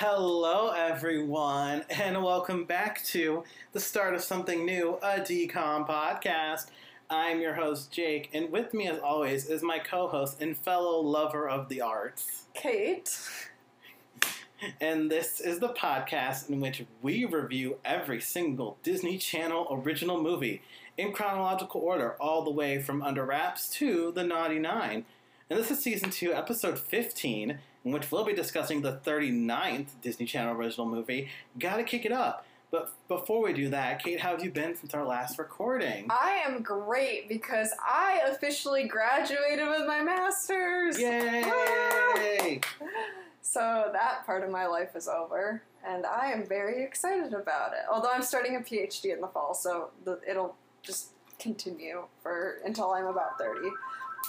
Hello, everyone, and welcome back to the start of something new, a DCOM podcast. I'm your host, Jake, and with me, as always, is my co host and fellow lover of the arts. Kate. And this is the podcast in which we review every single Disney Channel original movie in chronological order, all the way from Under Wraps to The Naughty Nine. And this is season 2, episode 15, in which we'll be discussing the 39th Disney Channel original movie, Gotta Kick It Up. But before we do that, Kate, how have you been since our last recording? I am great because I officially graduated with my master's. Yay! So that part of my life is over, and I am very excited about it. Although I'm starting a PhD in the fall, so the, it'll just continue for until I'm about 30.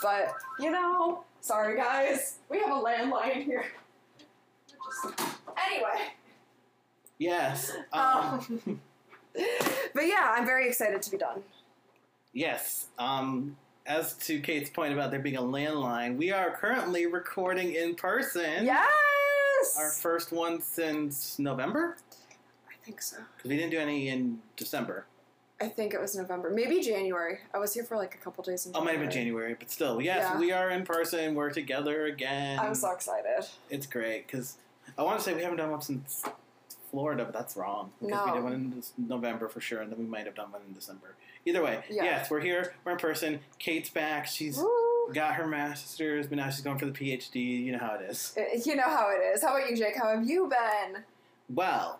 But, you know, sorry guys, we have a landline here. Just, anyway. Yes. Um, Um, but yeah, I'm very excited to be done. yes. Um, as to Kate's point about there being a landline, we are currently recording in person. Yes! Our first one since November? I think so. Because we didn't do any in December. I think it was November, maybe January. I was here for like a couple days in Oh, might January. have been January, but still, yes, Yeah. we are in person. We're together again. I'm so excited. It's great because I want to say we haven't done one since Florida, but that's wrong. Because No. we did one in November for sure, and then we might have done one in December. Either way, Yeah. yes, we're here. We're in person. Kate's back. She's Woo! got her master's, but now she's going for the PhD. You know how it is. Uh, You know how it is. How about you, Jake? How have you been? Well,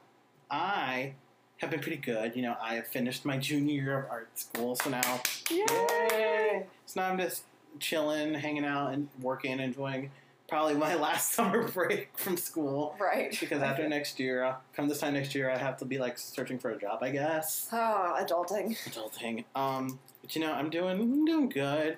I have been pretty good. You know, I have finished my junior year of art school, so now Yay! So now I'm just chilling, hanging out, and working, enjoying probably my last summer break from school. Right. Because after next year, come this time next year, I have to be like searching for a job, I guess. Oh, adulting. Adulting. Um, but you know, I'm doing, I'm doing good.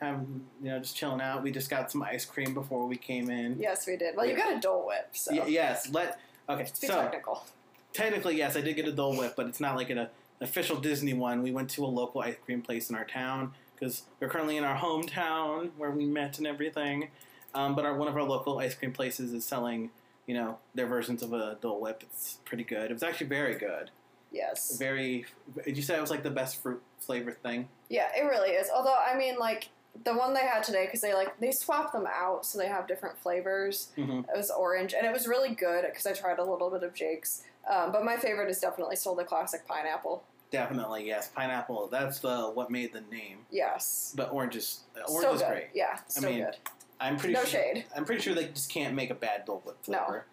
I'm, you know, just chilling out. We just got some ice cream before we came in. Yes, we did. Well, you got a Dole Whip, so Y- yes. Let okay. let's be So technical. Technically, yes, I did get a Dole Whip, but it's not like an, official Disney one. We went to a local ice cream place in our town because we're currently in our hometown where we met and everything. Um, but our, one of our local ice cream places is selling, you know, their versions of a Dole Whip. It's pretty good. It was actually very good. Yes. Very. Did you say it was like the best fruit flavor thing? Yeah, it really is. Although, I mean, like the one they had today, because they like they swap them out so they have different flavors. hmm It was orange, and it was really good because I tried a little bit of Jake's. Um, but my favorite is definitely still the classic pineapple. Definitely, yes. Pineapple. That's the what made the name. Yes. But orange is orange Still is good. great. Yeah, still mean, good. I'm pretty No sure, shade. I'm pretty sure they just can't make a bad Dole Whip No. flavor.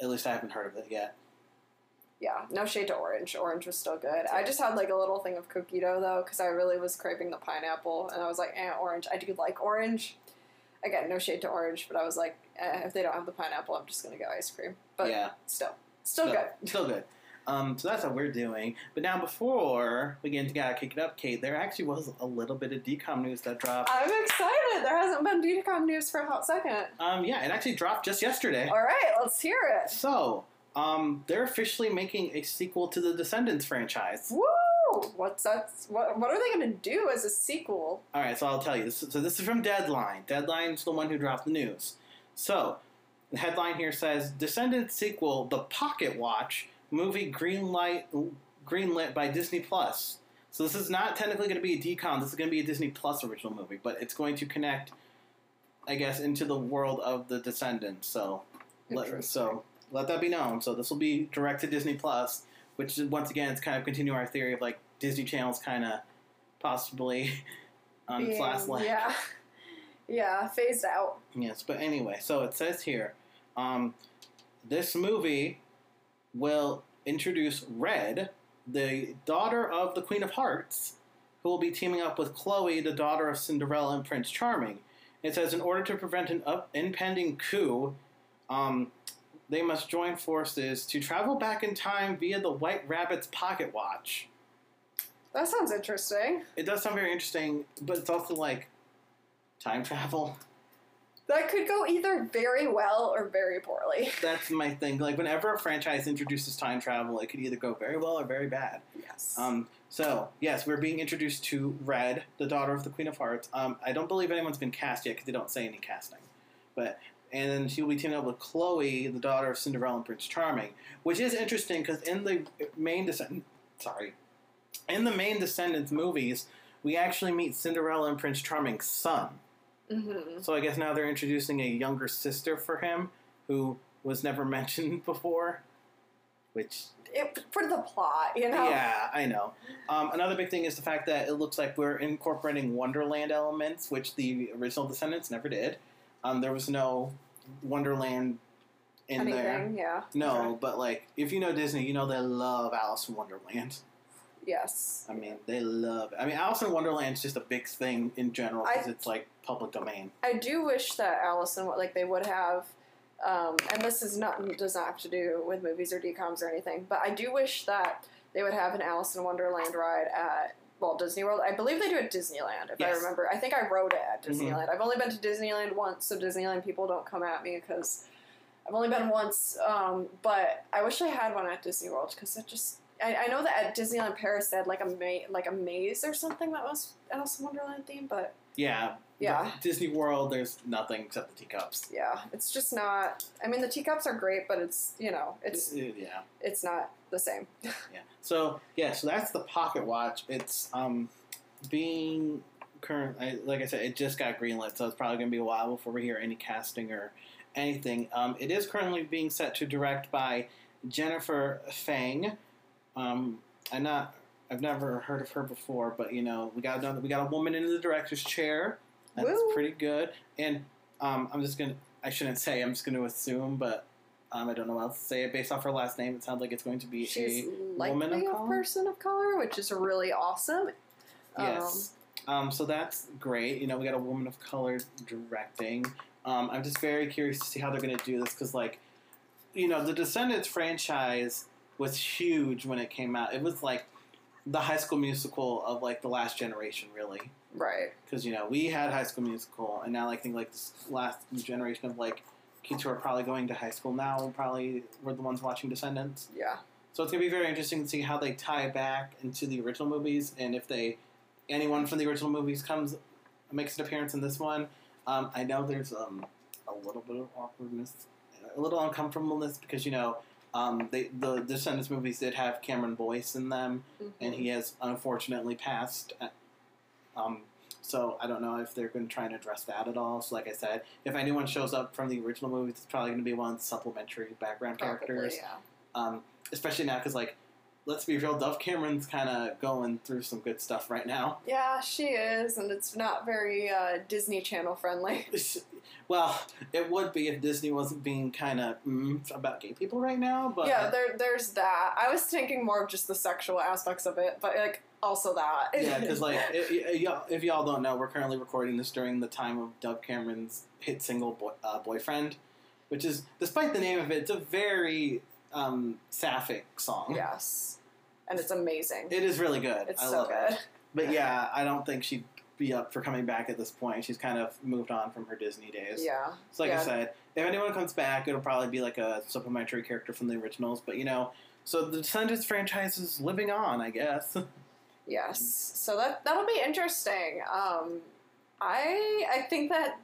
At least I haven't heard of it yet. Yeah, no shade to orange. Orange was still good. I just had like a little thing of cookie dough though, because I really was craving the pineapple, and I was like, eh, orange. I do like orange. Again, no shade to orange, but I was like, eh, if they don't have the pineapple, I'm just gonna get ice cream. But yeah, still, still good. Still good. Um, so that's what we're doing. But now, before we get into Gotta Kick It Up, Kate, there actually was a little bit of DCOM news that dropped. I'm excited. There hasn't been DCOM news for a hot second. Um, yeah, it actually dropped just yesterday. All right, let's hear it. So, um, they're officially making a sequel to the Descendants franchise. Woo! What's that? What, what are they gonna do as a sequel? All right, so I'll tell you. This, so this is from Deadline. Deadline's the one who dropped the news. So the headline here says Descendants sequel, The Pocket Watch movie greenlight greenlit by Disney Plus. So this is not technically going to be a DCOM. This is going to be a Disney Plus original movie, but it's going to connect, I guess, into the world of the Descendants. So so let that be known. So this will be direct to Disney Plus, which is, once again, it's kind of continue our theory of like Disney Channel's kind of possibly on its last leg. Yeah, yeah, phased out. Yes, but anyway, so it says here, um, this movie will introduce Red, the daughter of the Queen of Hearts, who will be teaming up with Chloe, the daughter of Cinderella and Prince Charming. It says in order to prevent an up- impending coup, um, they must join forces to travel back in time via the White Rabbit's pocket watch. That sounds interesting. It does sound very interesting, but it's also like time travel. That could go either very well or very poorly. That's my thing. Like whenever a franchise introduces time travel, it could either go very well or very bad. Yes. Um, so yes, we're being introduced to Red, the daughter of the Queen of Hearts. Um, I don't believe anyone's been cast yet because they don't say any casting. But and then she'll be teaming up with Chloe, the daughter of Cinderella and Prince Charming, which is interesting because in the main descend, sorry, in the main Descendants movies, we actually meet Cinderella and Prince Charming's son. hmm So I guess now they're introducing a younger sister for him, who was never mentioned before. Which, It, for the plot, you know. yeah, I know. Um, another big thing is the fact that it looks like we're incorporating Wonderland elements, which the original Descendants never did. Um, there was no Wonderland in Anything, there. yeah. No, Okay. but like if you know Disney, you know they love Alice in Wonderland. Yes. I mean, they love. It. I mean, Alice in Wonderland's just a big thing in general because it's like public domain. I do wish that Allison, like they would have, um, and this is not does not have to do with movies or DComs or anything, but I do wish that they would have an Alice in Wonderland ride at Walt Disney World. I believe they do at Disneyland, if I remember. I think I rode it at Mhm. Disneyland. I've only been to Disneyland once, so Disneyland people don't come at me because I've only been once. Um, but I wish I had one at Disney World because it just. I, I know that at Disneyland Paris they had like a ma- like a maze or something that was Alice in Wonderland theme, but Yeah. Yeah. Disney World, there's nothing except the teacups. yeah, it's just not. I mean, the teacups are great, but it's you know, it's yeah. it's not the same. Yeah. So yeah, so that's the pocket watch. It's um being current. I, like I said, it just got greenlit, so it's probably gonna be a while before we hear any casting or anything. Um, it is currently being set to direct by Jennifer Phang. Um, I'm not. I've never heard of her before, but you know, we got another, we got a woman in the director's chair. That's Woo. pretty good. And um, I'm just gonna. I shouldn't say. I'm just gonna assume, but um, I don't know how else to say it. Based off her last name, it sounds like it's going to be She's a woman of a color? person of color, which is really awesome. Yes. Um, so that's great. You know, we got a woman of color directing. Um, I'm just very curious to see how they're going to do this because, like, you know, the Descendants franchise was huge when it came out. It was like the High School Musical of like the last generation, really. Right. Because you know we had High School Musical, and now I think like this last generation of like kids who are probably going to high school now probably were the ones watching Descendants. Yeah. So it's gonna be very interesting to see how they tie back into the original movies, and if they anyone from the original movies comes makes an appearance in this one. Um, I know there's um, a little bit of awkwardness, a little uncomfortableness because you know um, they, the Descendants movies did have Cameron Boyce in them, and he has unfortunately passed. uh, Um, so I don't know if they're going to try and address that at all. So like I said, if anyone shows up from the original movies, it's probably going to be one of the supplementary background Probably, characters yeah. um, especially now because like let's be real dove cameron's kind of going through some good stuff right now Yeah, she is, and it's not very uh, Disney Channel friendly. well it would be if disney wasn't being kind of mm, about gay people right now but yeah, there, there's that. I was thinking more of just the sexual aspects of it, but like also that. yeah because like i i y'all, if y'all don't know we're currently recording this during the time of dove cameron's hit single boy, uh, boyfriend which is despite the name of it it's a very um, sapphic song yes, and it's amazing. it is really good it's I so love it. good. But yeah, I don't think she'd be up for coming back at this point. She's kind of moved on from her Disney days. Yeah. So like I said, if anyone comes back, it'll probably be like a supplementary character from the originals. But you know, so the Descendants franchise is living on, I guess. Yes. So that that'll be interesting. Um, I I think that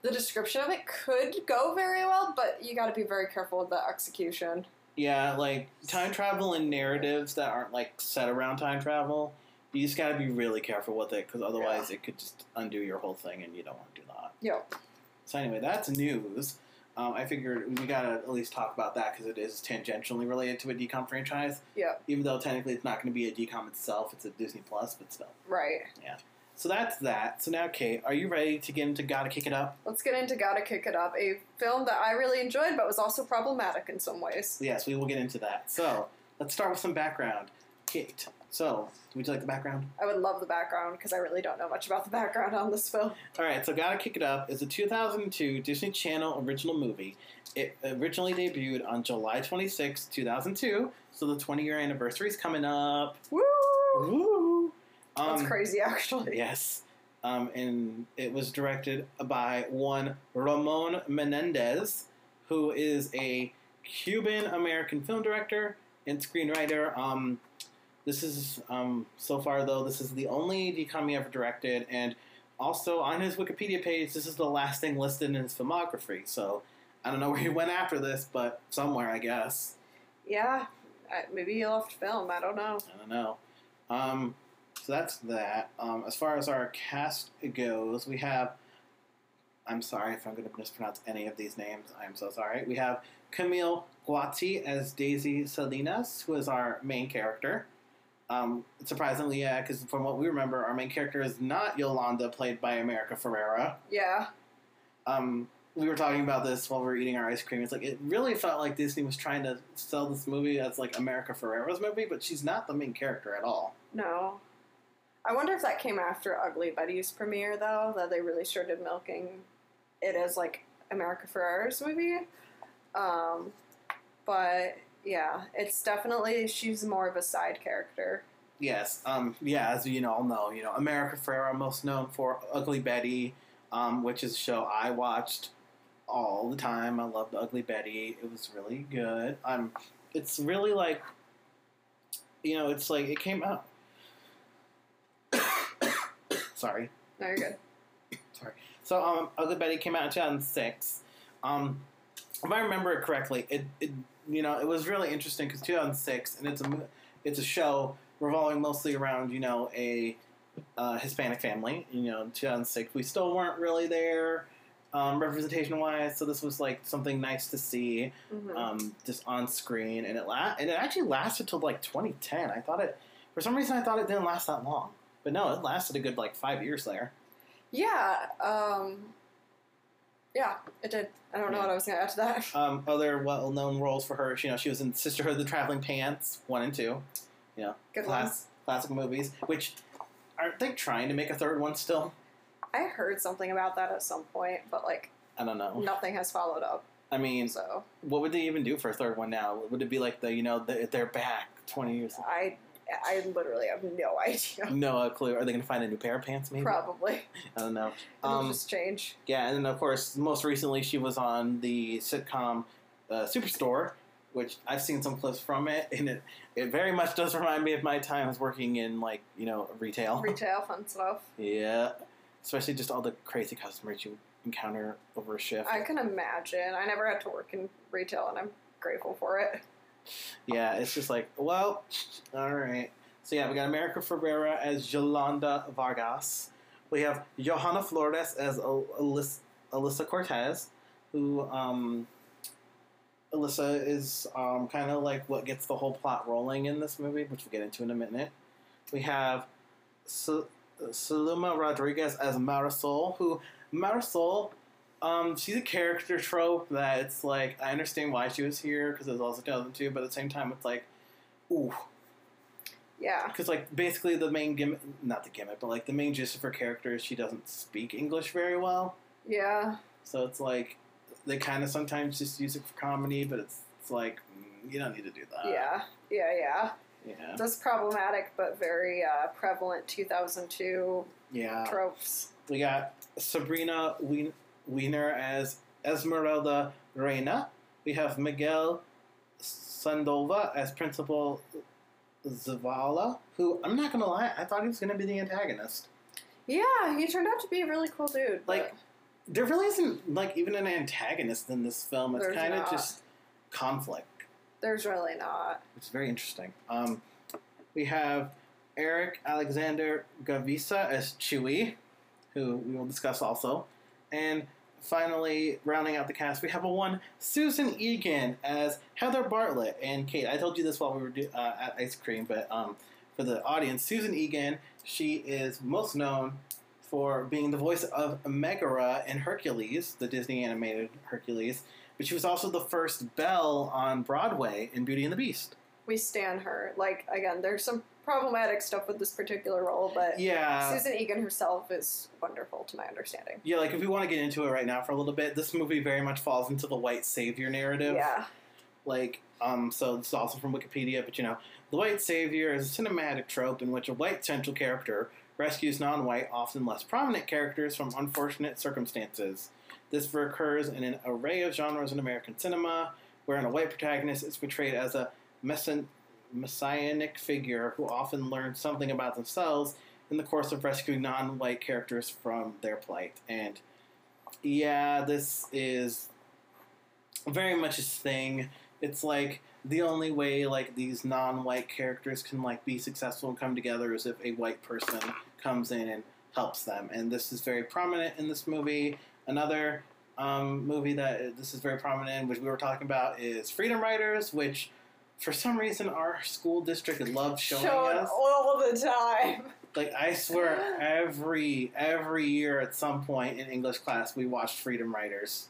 the description of it could go very well, but you got to be very careful with the execution. Yeah, like time travel and narratives that aren't like set around time travel. You just got to be really careful with it because otherwise it could just undo your whole thing, and you don't want to do that. Yep. So anyway, that's news. Um, I figured we gotta at least talk about that because it is tangentially related to a DCOM franchise. Yep. Even though technically it's not going to be a DCOM itself, it's a Disney Plus, but still. Right. So that's that. So now, Kate, are you ready to get into Gotta Kick It Up? Let's get into Gotta Kick It Up, a film that I really enjoyed, but was also problematic in some ways. Yes, we will get into that. So let's start with some background. Kate, so would you like the background? I would love the background because I really don't know much about the background on this film. All right, so Gotta Kick It Up is a 2002 Disney Channel original movie. It originally debuted on July 26, 2002, so the 20 year anniversary is coming up. Woo! Woo! That's Um, crazy, actually. Yes. Um, and it was directed by one Ramon Menendez, who is a Cuban American film director and screenwriter. Um, this is, um, so far though, this is the only DCOM he ever directed, and also, on his Wikipedia page, this is the last thing listed in his filmography. So I don't know where he went after this, but somewhere, I guess. Yeah, maybe he left film. I don't know. I don't know. So that's that. Um, as far as our cast goes, we have. I'm sorry if I'm going to mispronounce any of these names. I'm so sorry. We have Camille Guaty as Daisy Salinas, who is our main character. Um, surprisingly, yeah, because from what we remember, our main character is not Yolanda, played by America Ferrera. Yeah. Um, we were talking about this while we were eating our ice cream. It's like it really felt like Disney was trying to sell this movie as like America Ferrera's movie, but she's not the main character at all. No. I wonder if that came after Ugly Betty's premiere, though, that they really started milking it as like America Ferrera's movie. Um, but yeah, it's definitely she's more of a side character. Yes, um, yeah, as you all know, you know America Ferrera, most known for Ugly Betty, um, which is a show I watched all the time. I loved Ugly Betty. It was really good. Um, it's really like, you know, it's like it came out. Sorry. No, you're good. Sorry. So, um, Ugly Betty came out in 2006. Um, if I remember it correctly, it, it you know it was really interesting because 2006, and it's a it's a show revolving mostly around you know a uh, Hispanic family. You know, 2006, we still weren't really there um, representation wise, so this was like something nice to see hmm um, just on screen, and it la- and it actually lasted till like 2010. I thought it for some reason I thought it didn't last that long, but no, it lasted a good like five years there. Yeah. Um, yeah, it did. I don't know Yeah. what I was going to add to that. Um, other well-known roles for her, you know, she was in Sisterhood of the Traveling Pants one and two, Good one. class, classic movies. Which aren't they trying to make a third one still? I heard something about that at some point, but like I don't know. nothing has followed up. I mean, So what would they even do for a third one now? Would it be like the you know the, they're back twenty years? I, I literally have no idea. No clue. Are they going to find a new pair of pants? Maybe Probably. I don't know. It'll Um, just change. Yeah, and then of course, most recently she was on the sitcom uh, Superstore, which I've seen some clips from it, and it it very much does remind me of my times working in like you know retail. Retail fun stuff. Yeah, especially just all the crazy customers you encounter over a shift. I can imagine. I never had to work in retail, and I'm grateful for it. Yeah, it's just like, well, all right. So yeah, we got America Ferrera as Yolanda Vargas. We have Jhoanna Flores as Alyssa, Alyssa Cortez, who um, Alyssa is um, kind of like what gets the whole plot rolling in this movie, which we'll get into in a minute. We have Sa- Saluma Rodriguez as Marisol, who Marisol, um, she's a character trope that it's like I understand why she was here because it was also 2002, but at the same time it's like, ooh, Yeah. because like basically the main gimmick, not the gimmick, but like the main gist of her character is she doesn't speak English very well, Yeah. so it's like they kind of sometimes just use it for comedy, but it's it's like mm, you don't need to do that. yeah. Yeah. Yeah. yeah, That's problematic, but very uh, prevalent 2002 yeah. tropes. We got Sabrina Wien- Wiener as Esmeralda Reina. We have Miguel Sandoval as Principal Zavala, who I'm not gonna lie, I thought he was gonna be the antagonist. Yeah, he turned out to be a really cool dude. Like, there really isn't like even an antagonist in this film. It's kind of just conflict, there's really not. which is very interesting. Um, we have Eric Alexander Gavisa as Chewie, who we will discuss also, and finally rounding out the cast, we have a one Susan Egan as Heather Bartlett and Kate. I told you this while we were do, uh, at ice cream, but um, for the audience, Susan Egan, she is most known for being the voice of Megara in Hercules, the Disney animated Hercules. But she was also the first Belle on Broadway in Beauty and the Beast. We stand her. Like again, there's some problematic stuff with this particular role, but Yeah. Susan Egan herself is wonderful to my understanding. Yeah, like if we want to get into it right now for a little bit, this movie very much falls into the white savior narrative. Yeah. Like, um, so this is also from Wikipedia, but you know, the white savior is a cinematic trope in which a white central character rescues non-white, often less prominent characters from unfortunate circumstances. This recurs in an array of genres in American cinema, wherein a white protagonist is portrayed as a messianic figure who often learns something about themselves in the course of rescuing non-white characters from their plight. And yeah, this is very much his thing. It's like the only way like these non-white characters can like be successful and come together is if a white person comes in and helps them. And this is very prominent in this movie. Another um, movie that this is very prominent in, which we were talking about, is Freedom Writers, which for some reason our school district loves showing Showing us. all the time. Like I swear, every every year at some point in English class, we watched Freedom Writers.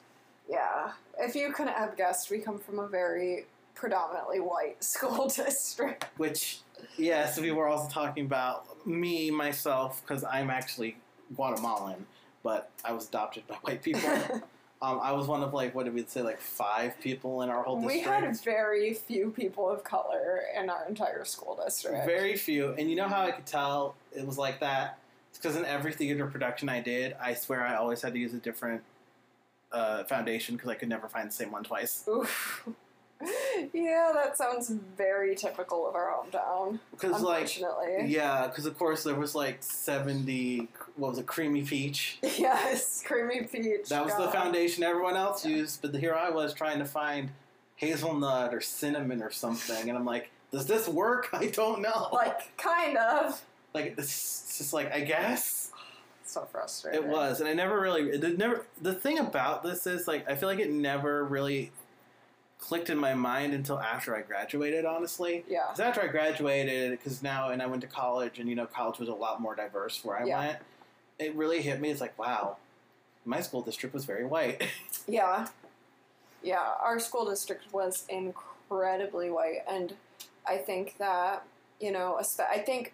Yeah. If you couldn't have guessed, we come from a very predominantly white school district. Which, yes, we were also talking about me myself because I'm actually Guatemalan, but I was adopted by white people. um, I was one of like what did we say like five people in our whole district. we had very few people of color in our entire school district. Very few. And you know how I could tell it was like that? It's because in every theater production I did, I swear I always had to use a different uh, foundation because I could never find the same one twice. Oof. yeah, that sounds very typical of our hometown. Because, like, yeah, because of course there was like 70, what was it, Creamy Peach. Yes, creamy peach. That was the foundation everyone else Yeah. used, but here I was trying to find hazelnut or cinnamon or something, and I'm like, does this work? I don't know. Like, kind of. like it's it's just like I guess. So frustrating. It was, and I never really. It never. The thing about this is like I feel like it never really clicked in my mind until after I graduated. Honestly, Yeah. because after I graduated, because now and I went to college, and you know, college was a lot more diverse where I Yeah. went. It really hit me. It's like wow, my school district was very white. Yeah. Yeah, our school district was incredibly white, and I think that, you know, I think,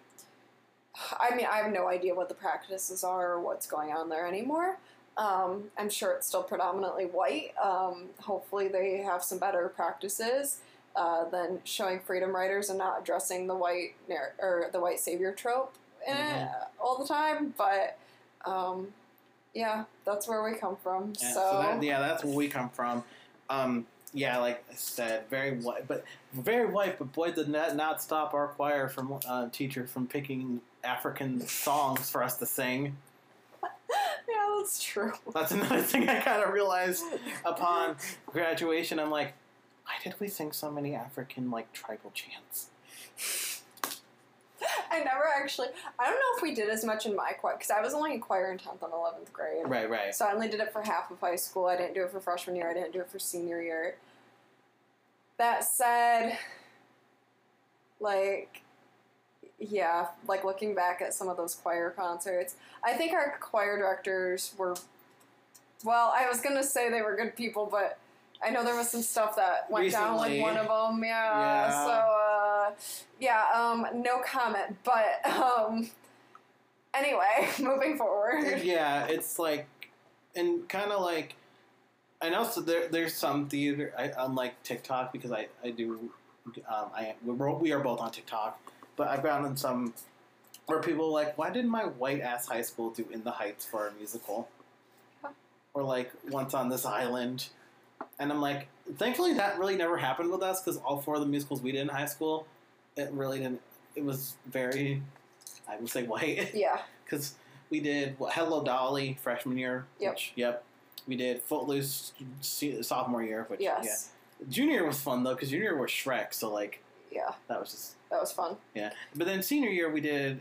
I mean, I have no idea what the practices are or what's going on there anymore. Um, I'm sure it's still predominantly white. Um, hopefully, they have some better practices uh, than showing freedom writers and not addressing the white or the white savior trope in it all the time. But um, yeah, that's where we come from. Yeah, so, that, yeah, that's where we come from. Um, yeah, like I said, very white, but very white. But boy, did that not stop our choir from uh, teacher from picking African songs for us to sing. yeah, that's true. That's another thing I kind of realized upon graduation. I'm like, why did we sing so many African like tribal chants? I never actually. I don't know if we did as much in my choir because I was only in choir in tenth and eleventh grade. Right, right. So I only did it for half of high school. I didn't do it for freshman year. I didn't do it for senior year. That said, like, yeah, like looking back at some of those choir concerts, I think our choir directors were. Well, I was gonna say they were good people, but I know there was some stuff that went down with one of them. Yeah. Yeah. So, uh, yeah. Um, no comment. But um, anyway, moving forward. yeah, it's like, and kind of like, I know so there, there's some theater, I, unlike TikTok, because I, I do, um, I we're, we are both on TikTok, but I found in some where people are like, why didn't my white ass high school do In the Heights for a musical? Huh. Or like Once on This Island. And I'm like, thankfully that really never happened with us because all four of the musicals we did in high school, it really didn't. It was very, I would say, white Yeah. because we did what, Hello Dolly freshman year. Yep. Which, yep. We did Footloose se- sophomore year. Which, Yes. Yeah. Junior year was fun though because junior year was Shrek, so like Yeah. that was just That was fun. yeah. But then senior year we did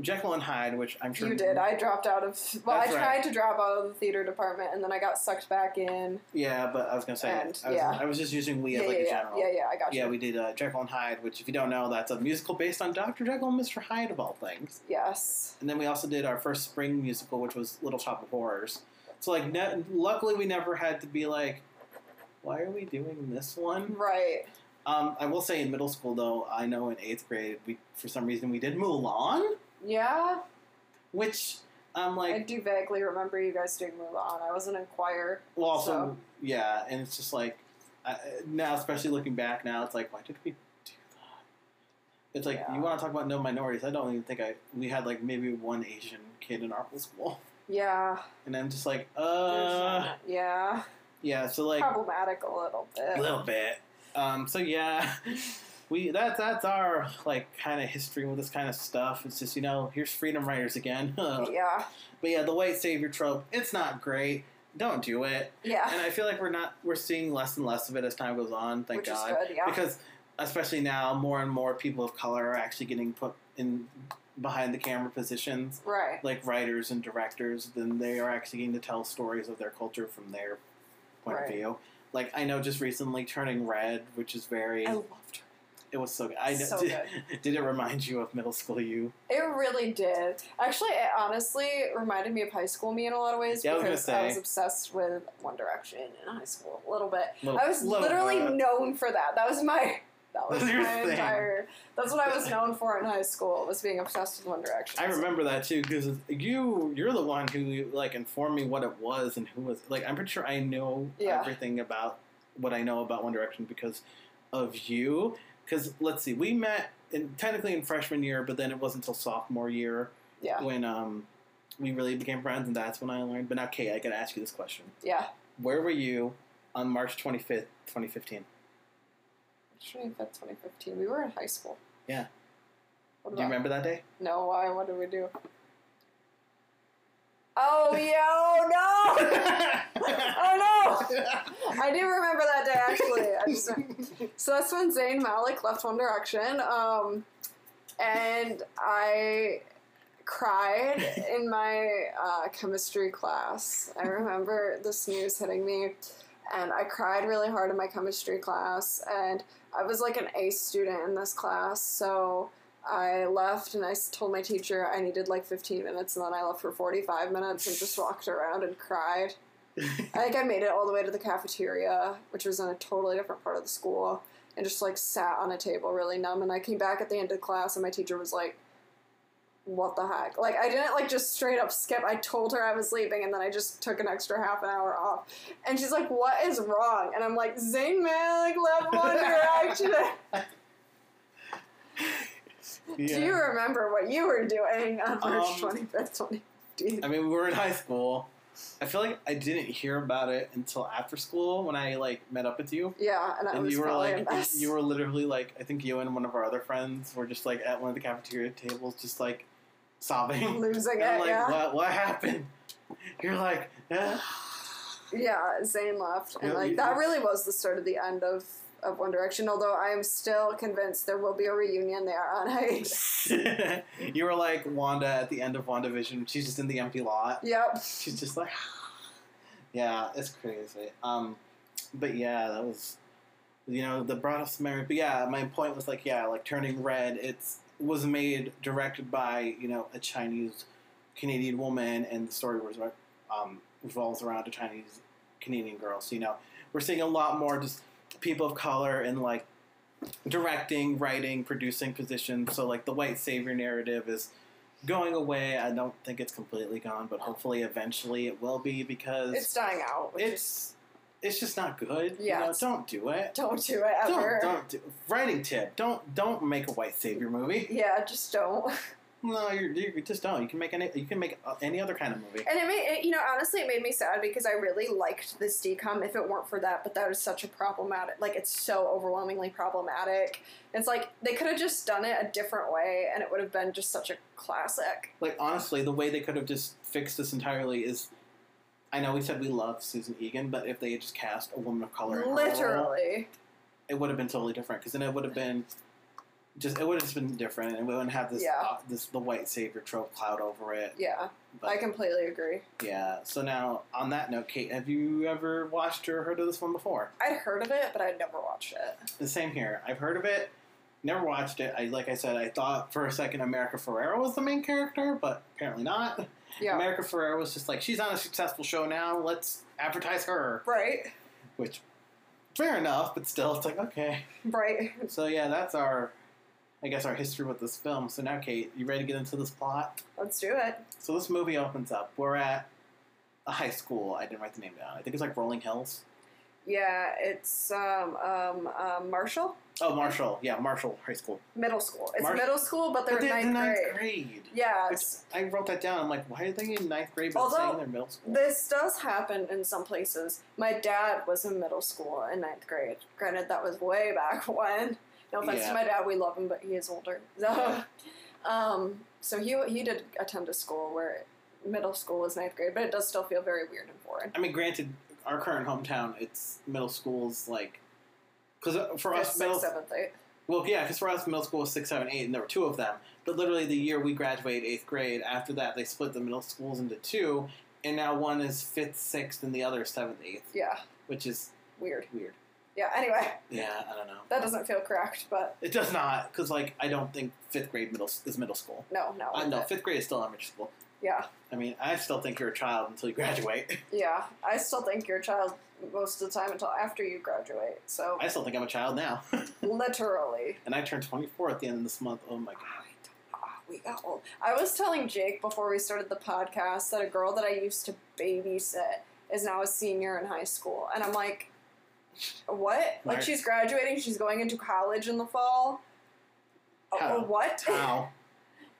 Jekyll and Hyde, which I'm sure You did. I dropped out of. Well, I That's right. tried to drop out of the theater department, and then I got sucked back in. yeah, but I was gonna say And, I, was, yeah. I was just using we Yeah, as like yeah, a general. yeah, yeah. I got you. Yeah, we did uh, Jekyll and Hyde, which if you don't know, that's a musical based on Dr. Jekyll and Mr. Hyde of all things. yes. And then we also did our first spring musical, which was Little Shop of Horrors. So like, ne- luckily we never had to be like, why are we doing this one? Right. Um, I will say in middle school though, I know in eighth grade we for some reason we did Mulan, Yeah. which I'm like. I do vaguely remember you guys doing Mulan. I wasn't in choir. well, also so- yeah, and it's just like I, now, especially looking back now, it's like, why did we do that? It's like Yeah. you want to talk about no minorities. I don't even think I we had like maybe one Asian kid in our whole school, Yeah. and I'm just like, uh, yeah. yeah. So like Problematic a little bit. a little bit. Um, so yeah, we that that's our like kind of history with this kind of stuff. It's just you know here's freedom writers again. Um, yeah. But Yeah, the white savior trope. It's not great. Don't do it. yeah, And I feel like we're not we're seeing less and less of it as time goes on. Thank which God. is good. Yeah, because especially now more and more people of color are actually getting put in behind the camera positions right. like writers and directors then they are actually getting to tell stories of their culture from their point Right. of view like i know just recently turning red which is very I loved her. It was so good i So did, did it remind you of middle school you It really did. Actually, it honestly reminded me of high school me in a lot of ways Yeah, I was because I was obsessed with One Direction in high school a little bit. Little- I was literally bit. known for that. That was my that was That's your my thing. entire. That's what I was known for in high school was being obsessed with One Direction. i remember that too because you you're the one who like informed me what it was and who was like i'm pretty sure i know Yeah. everything about what i know about one direction because of you because let's see we met in, technically in freshman year but then it wasn't until sophomore year Yeah, when um we really became friends and that's when I learned. But now, Kate, I gotta ask you this question: yeah. Where were you on March twenty fifth, twenty fifteen? Twenty fifth, twenty fifteen. We were in high school. Yeah. What Do you remember that day? No, why? What did we do? Oh yeah! Oh no! Oh no! I do remember that day actually. I just, so that's when Zayn Malik left One Direction, um, and I cried in my uh, chemistry class. I remember this news hitting me, and I cried really hard in my chemistry class. And I was like an A student in this class, so I left and I told my teacher I needed like 15 minutes, and then I left for 45 minutes and just walked around and cried. I think I made it all the way to the cafeteria, which was in a totally different part of the school, and just like sat on a table really numb. And I came back at the end of class, and my teacher was like, "What the heck?" Like I didn't like just straight up skip. I told her I was leaving, and then I just took an extra half an hour off. And she's like, "What is wrong?" And I'm like, "Zayn Malik left One Direction." Do you remember what you were doing on March Um, 25th, 2015? I mean, we were in high school. I feel like I didn't hear about it until after school when I like met up with you. Yeah, and I And was you were like, you were literally like, I think you and one of our other friends were just like at one of the cafeteria tables, just like sobbing. losing it. like, yeah. what? What happened? You're like, eh. Yeah, Zayn left, and like that really was the start of the end of of One Direction. Although I am still convinced there will be a reunion. They are on hiatus. you were like Wanda at the end of WandaVision. She's just in the empty lot. yep. She's just like, yeah, it's crazy. Um, but yeah, that was, you know, the brought us memory. But yeah, my point was like, yeah, like turning red. It's was made directed by you know a Chinese Canadian woman, and the story was um, revolves around a Chinese Canadian girl. So you know, we're seeing a lot more just people of color in like directing, writing, producing positions. So like the white savior narrative is going away. I don't think it's completely gone, but hopefully eventually it will be because It's dying out. It's it's just not good. Yeah, you know, don't do it. don't do it ever. Don't don't do writing tip. Don't don't make a white savior movie. Yeah, just don't. No, you're, you just don't. You can make any you can make uh, any other kind of movie. And it made it, you know honestly it made me sad because I really liked this DCOM if it weren't for that, but that is such a problematic like it's so overwhelmingly problematic. It's like they could have just done it a different way and it would have been just such a classic. Like honestly, the way they could have just fixed this entirely is. I know we said we love Susan Egan, but if they had just cast a woman of color, in her role, Literally. it would have been totally different because then it would have been just it would have just been different and we wouldn't have this Yeah. uh, this the white savior trope cloud over it. Yeah, But, I completely agree. yeah. So now on that note, Kate, have you ever watched or heard of this one before? I'd heard of it, but I'd never watched it. The same here. I've heard of it, never watched it. I like I said, I thought for a second America Ferrera was the main character, but apparently not. Yeah. America Ferrera was just like she's on a successful show now. Let's advertise her, right. which fair enough, but still, it's like okay. Right. So yeah, that's our, I guess our history with this film. So now, Kate, you ready to get into this plot? Let's do it. So this movie opens up. We're at a high school. I didn't write the name down. I think it's like Rolling Hills. Yeah, it's um um um Marshall Oh, Marshall. Yeah, Marshall High School. middle school. It's Marsh- middle school, but they're But in they're ninth, in ninth grade. grade. Yeah. Which I wrote that down. I'm like, why are they in ninth grade but Although, saying they're middle school? This does happen in some places. My dad was in middle school in ninth grade. Granted, that was way back when. No offense Yeah. to my dad, we love him, but he is older. So, um, so he he did attend a school where middle school was ninth grade, but it does still feel very weird and foreign. I mean, granted, our current hometown, it's middle school's like, because for us, Fifth, middle, seventh, eighth. well, yeah, because for us, middle school was six, seven, eight, and there were two of them. But literally, the year we graduated eighth grade, after that, they split the middle schools into two, and now one is fifth, sixth, and the other is seventh, eighth, Yeah, which is weird. weird. Yeah. Anyway, Yeah, I don't know. that doesn't feel correct, but It does not, because like I don't think fifth grade middle is middle school. no, no. I know fifth grade is still elementary school. Yeah, I mean, I still think you're a child until you graduate. yeah. I still think you're a child most of the time until after you graduate. So I still think I'm a child now, literally. and I turned 24 at the end of this month. Oh my god. Ah, we got old. I was telling Jake before we started the podcast that a girl that I used to babysit is now a senior in high school, and I'm like, what? Like Right. she's graduating, she's going into college in the fall. Oh, How? what? How?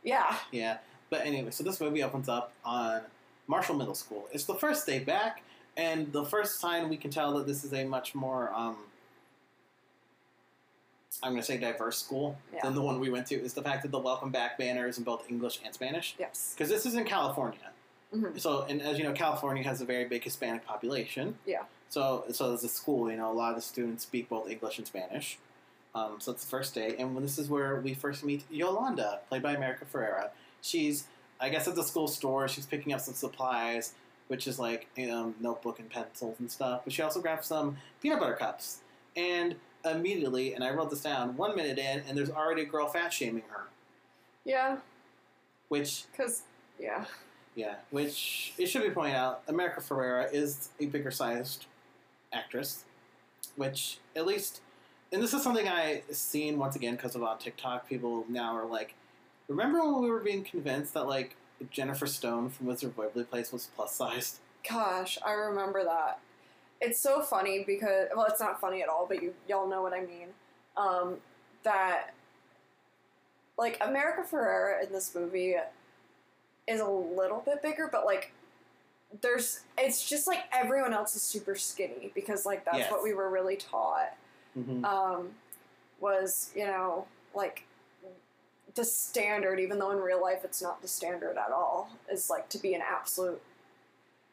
yeah, Yeah. But anyway, so this movie opens up on Marshall Middle School. It's the first day back, and the first sign we can tell that this is a much more, um, I'm going to say diverse school Yeah. than the one we went to is the fact that the welcome back banner is in both English and Spanish. yes, Because this is in California. Mhm. So, and as you know, California has a very big Hispanic population. Yeah. So, so as a school, you know, a lot of the students speak both English and Spanish. Um, so it's the first day, and this is where we first meet Yolanda, played by America Ferrera. She's, I guess, at the school store. She's picking up some supplies, which is like um, notebook and pencils and stuff. But she also grabs some peanut butter cups, and immediately, and I wrote this down, one minute in, and there's already a girl fat shaming her, yeah, which because yeah, Yeah, which it should be pointed out, America Ferrera is a bigger sized actress, which at least, and this is something I seen once again because of on TikTok. People now are like, remember when we were being convinced that like Jennifer Stone from Wizard of Waverly Place was plus sized? gosh, I remember that. It's so funny because well, it's not funny at all, but you y'all know what I mean. Um, that like America Ferrera in this movie is a little bit bigger, but like there's it's just like everyone else is super skinny because like that's Yes. what we were really taught Mm-hmm. um, was you know like the standard, even though in real life it's not the standard at all, is like to be an absolute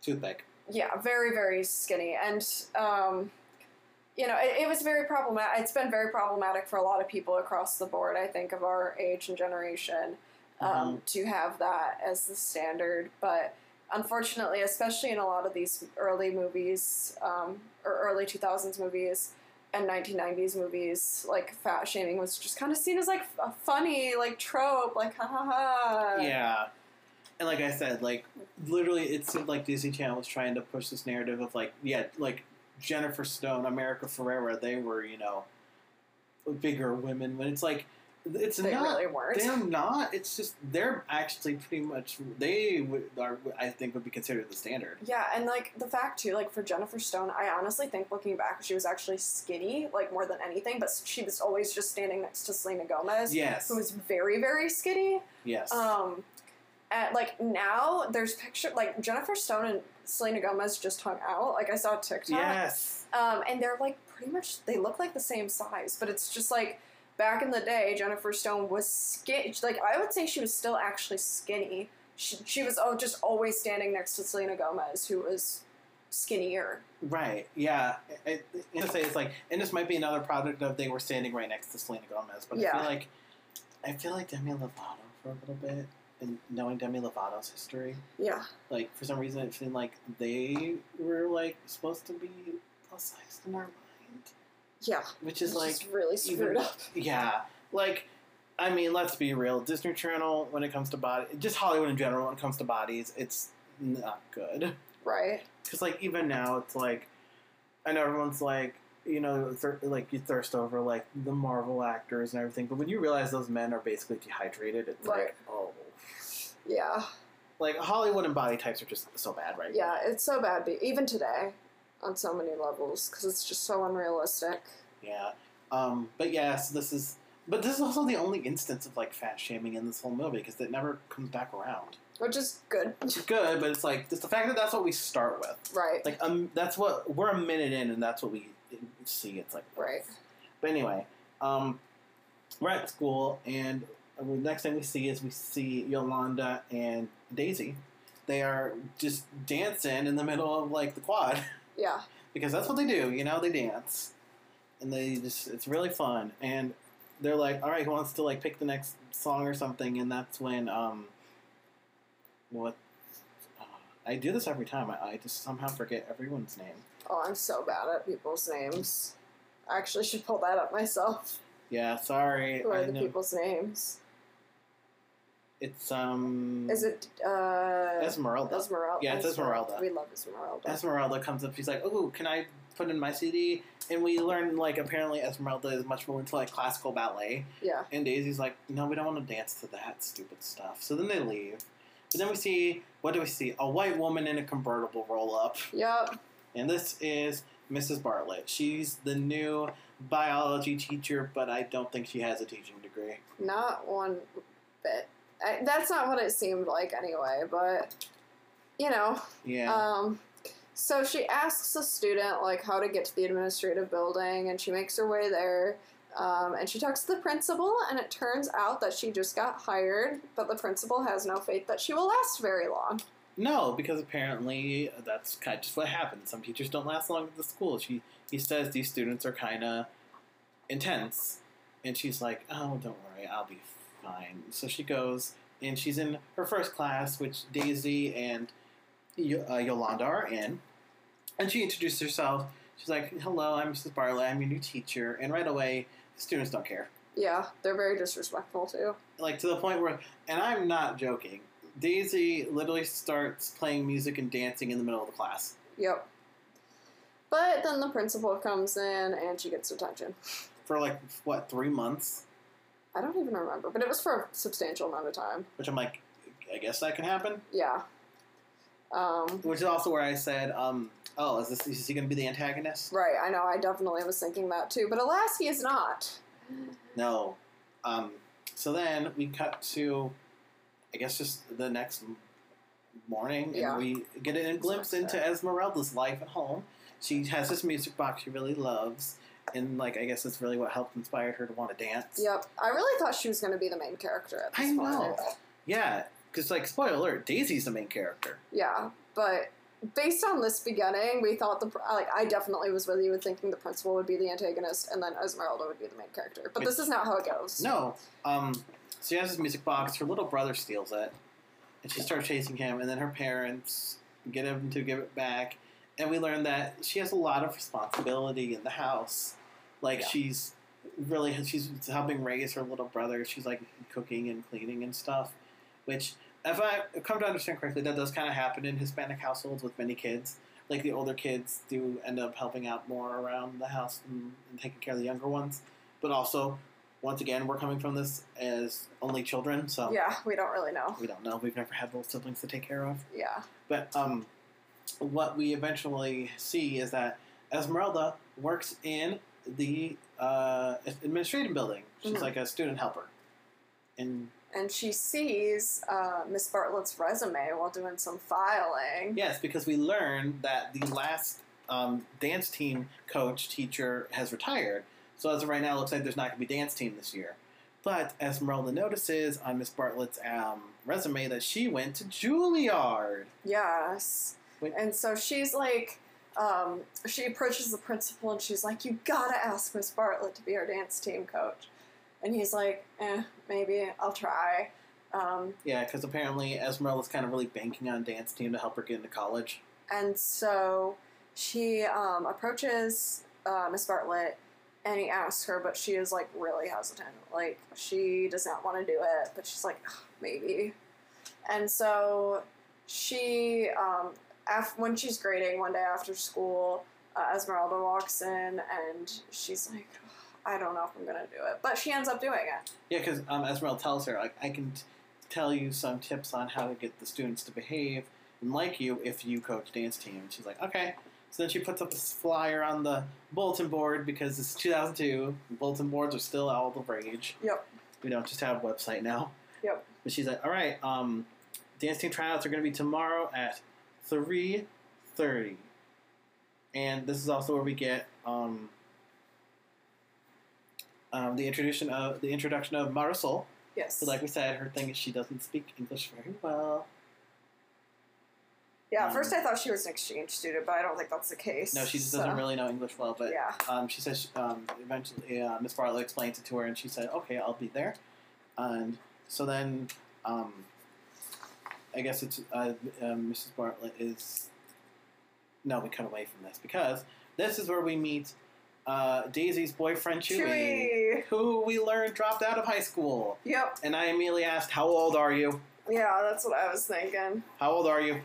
Toothpick. yeah, very, very skinny. And, um, you know, it, it was very problematic. It's been very problematic for a lot of people across the board, I think, of our age and generation um, to have that as the standard. But unfortunately, especially in a lot of these early movies um, or early 2000s movies, and 1990s movies, like fat shaming was just kind of seen as like a funny, like trope, like ha ha ha. Yeah. And like I said, like literally, it seemed like Disney Channel was trying to push this narrative of like, yeah, like Jennifer Stone, America Ferrera, they were, you know, bigger women. When it's like, it's They not. really weren't. They're not. It's just they're actually pretty much they would are I think would be considered the standard. Yeah, and like the fact too, like for Jennifer Stone, I honestly think looking back, she was actually skinny, like more than anything. But she was always just standing next to Selena Gomez, Yes. who was very, very skinny. yes. Um, and like now, there's picture like Jennifer Stone and Selena Gomez just hung out. Like I saw TikTok. yes. Um, and they're like pretty much they look like the same size, but it's just like back in the day, Jennifer Stone was skinny. Like I would say she was still actually skinny. She, she was oh, just always standing next to Selena Gomez, who was skinnier. Right. Yeah. I, I, I say it's like, and this might be another product of they were standing right next to Selena Gomez, but I feel like I feel like Demi Lovato for a little bit, and knowing Demi Lovato's history, Yeah, like for some reason it seemed like they were like supposed to be plus size in our mind, yeah. which is like really screwed even- up. Yeah, like I mean, let's be real. Disney Channel, when it comes to body, just Hollywood in general, when it comes to bodies, it's not good. Right. Because like even now, it's like I know everyone's like you know thir- like you thirst over like the Marvel actors and everything, but when you realize those men are basically dehydrated, it's Right. like oh, Yeah. like Hollywood and body types are just so bad, right? Yeah, it's so bad, even today, on so many levels, because it's just so unrealistic. Yeah. Um, but yeah, so this is. But this is also the only instance of like fat shaming in this whole movie because it never comes back around. Which is good. Which good, but it's like just the fact that that's what we start with. Right. Like um, that's what we're a minute in, and that's what we see. It's like Right. But anyway, um, we're at school, and the next thing we see is we see Yolanda and Daisy. They are just dancing in the middle of like the quad Yeah. because that's what they do. You know, they dance, and they just it's really fun. And they're like, all right, who wants to like pick the next song or something? And that's when um, what. uh, I do this every time. I, I just somehow forget everyone's name. Oh, I'm so bad at people's names. I actually should pull that up myself. Yeah, sorry. Who are I the know. people's names? It's um. Is it uh Esmeralda? Esmeralda? Yeah, it's Esmeralda. We love Esmeralda. Esmeralda comes up. She's like, "Oh, can I put in my CD?" And we learn like apparently Esmeralda is much more into like classical ballet, yeah. and Daisy's like, "No, we don't want to dance to that stupid stuff." So then they leave. But then we see what do we see? A white woman in a convertible roll up, Yep. and this is Mrs. Bartlett. She's the new biology teacher, but I don't think she has a teaching degree. Not one bit. I, that's not what it seemed like anyway, but you know, Yeah. Um, so she asks a student like how to get to the administrative building, and she makes her way there. Um, and she talks to the principal, and it turns out that she just got hired, but the principal has no faith that she will last very long. No, because apparently that's kind of just what happens. Some teachers don't last long at the school. She he says these students are kind of intense, and she's like, "Oh, don't worry, I'll be fine." So she goes, and she's in her first class, which Daisy and Yo- uh, Yolanda are in, and she introduces herself. She's like, "Hello, I'm Mrs. Bartlett. I'm your new teacher," and right away, the students don't care. Yeah, they're very disrespectful too. like to the point where, and I'm not joking. Daisy literally starts playing music and dancing in the middle of the class. Yep. But then the principal comes in and she gets detention. for like what three months, I don't even remember, but it was for a substantial amount of time. which I'm like, I guess that can happen. Yeah. Um, Which is also where I said, um, oh, is this is he going to be the antagonist? right, I know, I definitely was thinking that too, but alas, he is not. No. Um, so then we cut to, I guess, just the next morning, and Yeah. we get a glimpse into Esmeralda's life at home. She has this music box she really loves, and like I guess that's really what helped inspire her to want to dance. Yep. I really thought she was going to be the main character at this I know. point. Yeah, because like spoiler alert, Daisy's the main character. Yeah, but based on this beginning, we thought the like I definitely was with you with thinking the principal would be the antagonist and then Esmeralda would be the main character. But this is not how it goes. No. Um, she has this music box. Her little brother steals it, and she starts chasing him. And then her parents get him to give it back. And we learn that she has a lot of responsibility in the house. Like Yeah. she's really she's helping raise her little brother. She's like cooking and cleaning and stuff. Which, if I come to understand correctly, that does kind of happen in Hispanic households with many kids. Like the older kids do end up helping out more around the house and, and taking care of the younger ones. But also, once again, we're coming from this as only children, so Yeah, we don't really know. we don't know. We've never had little siblings to take care of. Yeah. But um, what we eventually see is that Esmeralda works in the uh, administrative building. She's Mhm. like a student helper. And And she sees uh, Miss Bartlett's resume while doing some filing. yes, because we learned that the last um, dance team coach teacher has retired. So as of right now, it looks like there's not going to be dance team this year. But Esmeralda notices on Miss Bartlett's um, resume that she went to Juilliard. Yes. Wait. And so she's like, um, she approaches the principal and she's like, "You gotta ask Miss Bartlett to be our dance team coach." And he's like, "Eh, maybe I'll try." Um, Yeah, because apparently Esmeralda's kind of really banking on dance team to help her get into college. and so she um, approaches uh, Miss Bartlett and he asks her, but she is like really hesitant. Like she does not want to do it, but she's like, "Ugh, maybe. And so she, um, af- when she's grading one day after school, uh, Esmeralda walks in and she's like, I don't know if I'm gonna do it, but she ends up doing it. Yeah, because um, Esmeralda tells her, like, I can t- tell you some tips on how to get the students to behave and like you if you coach dance team. And she's like, okay. So then she puts up this flyer on the bulletin board because it's 2002. Bulletin boards are still all the rage. Yep. We don't just have a website now. Yep. But she's like, all right, um, dance team tryouts are going to be tomorrow at 3.30. And this is also where we get um, um, the introduction of the introduction of Marisol. Yes. So like we said, her thing is she doesn't speak English very well. yeah. At um, first, I thought she was an exchange student, but I don't think that's the case. No, she just so- doesn't really know English well. But Yeah. um, she says um, eventually uh, Miss Bartlett explains it to her, and she said, "Okay, I'll be there." And so then, um, I guess it's uh, um, Mrs. Bartlett is. No, we cut away from this because this is where we meet uh, Daisy's boyfriend Chewy, Chewy. who we learned dropped out of high school. Yep. And I immediately asked, "How old are you? Yeah, that's what I was thinking. How old are you?"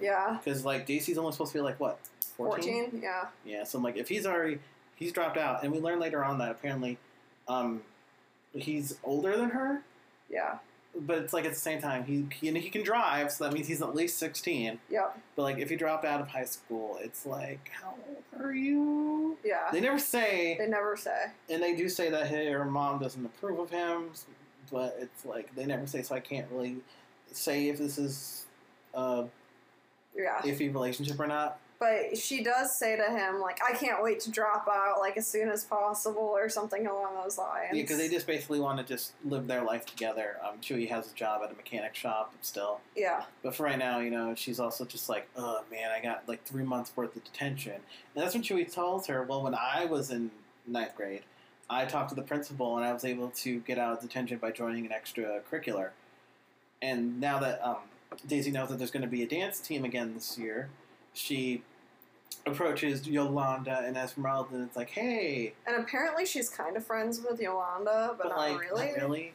Yeah. Because like Daisy's only supposed to be like what, 14? Yeah. Yeah, so I'm like, if he's already he's dropped out, and we learn later on that apparently, um, he's older than her, Yeah. But it's like at the same time he he, he can drive, so that means he's at least 16. Yep. But like if you drop out of high school, it's like, how old are you? Yeah. They never say, They never say. and they do say that hey, her mom doesn't approve of him, but it's like they never say, so I can't really say if this is a Yeah. iffy relationship or not. But she does say to him, like, I can't wait to drop out, like, as soon as possible, or something along those lines. Yeah, because they just basically want to just live their life together. Um, Chewie has a job at a mechanic shop still, Yeah. but for right now, you know, she's also just like, oh man, I got like three months worth of detention, and that's when Chewie tells her, well, when I was in ninth grade, I talked to the principal and I was able to get out of detention by joining an extracurricular, and now that um, Daisy knows that there's going to be a dance team again this year, she approaches Yolanda and Esmeralda and it's like, hey, And apparently she's kind of friends with Yolanda, but, not like really. not really.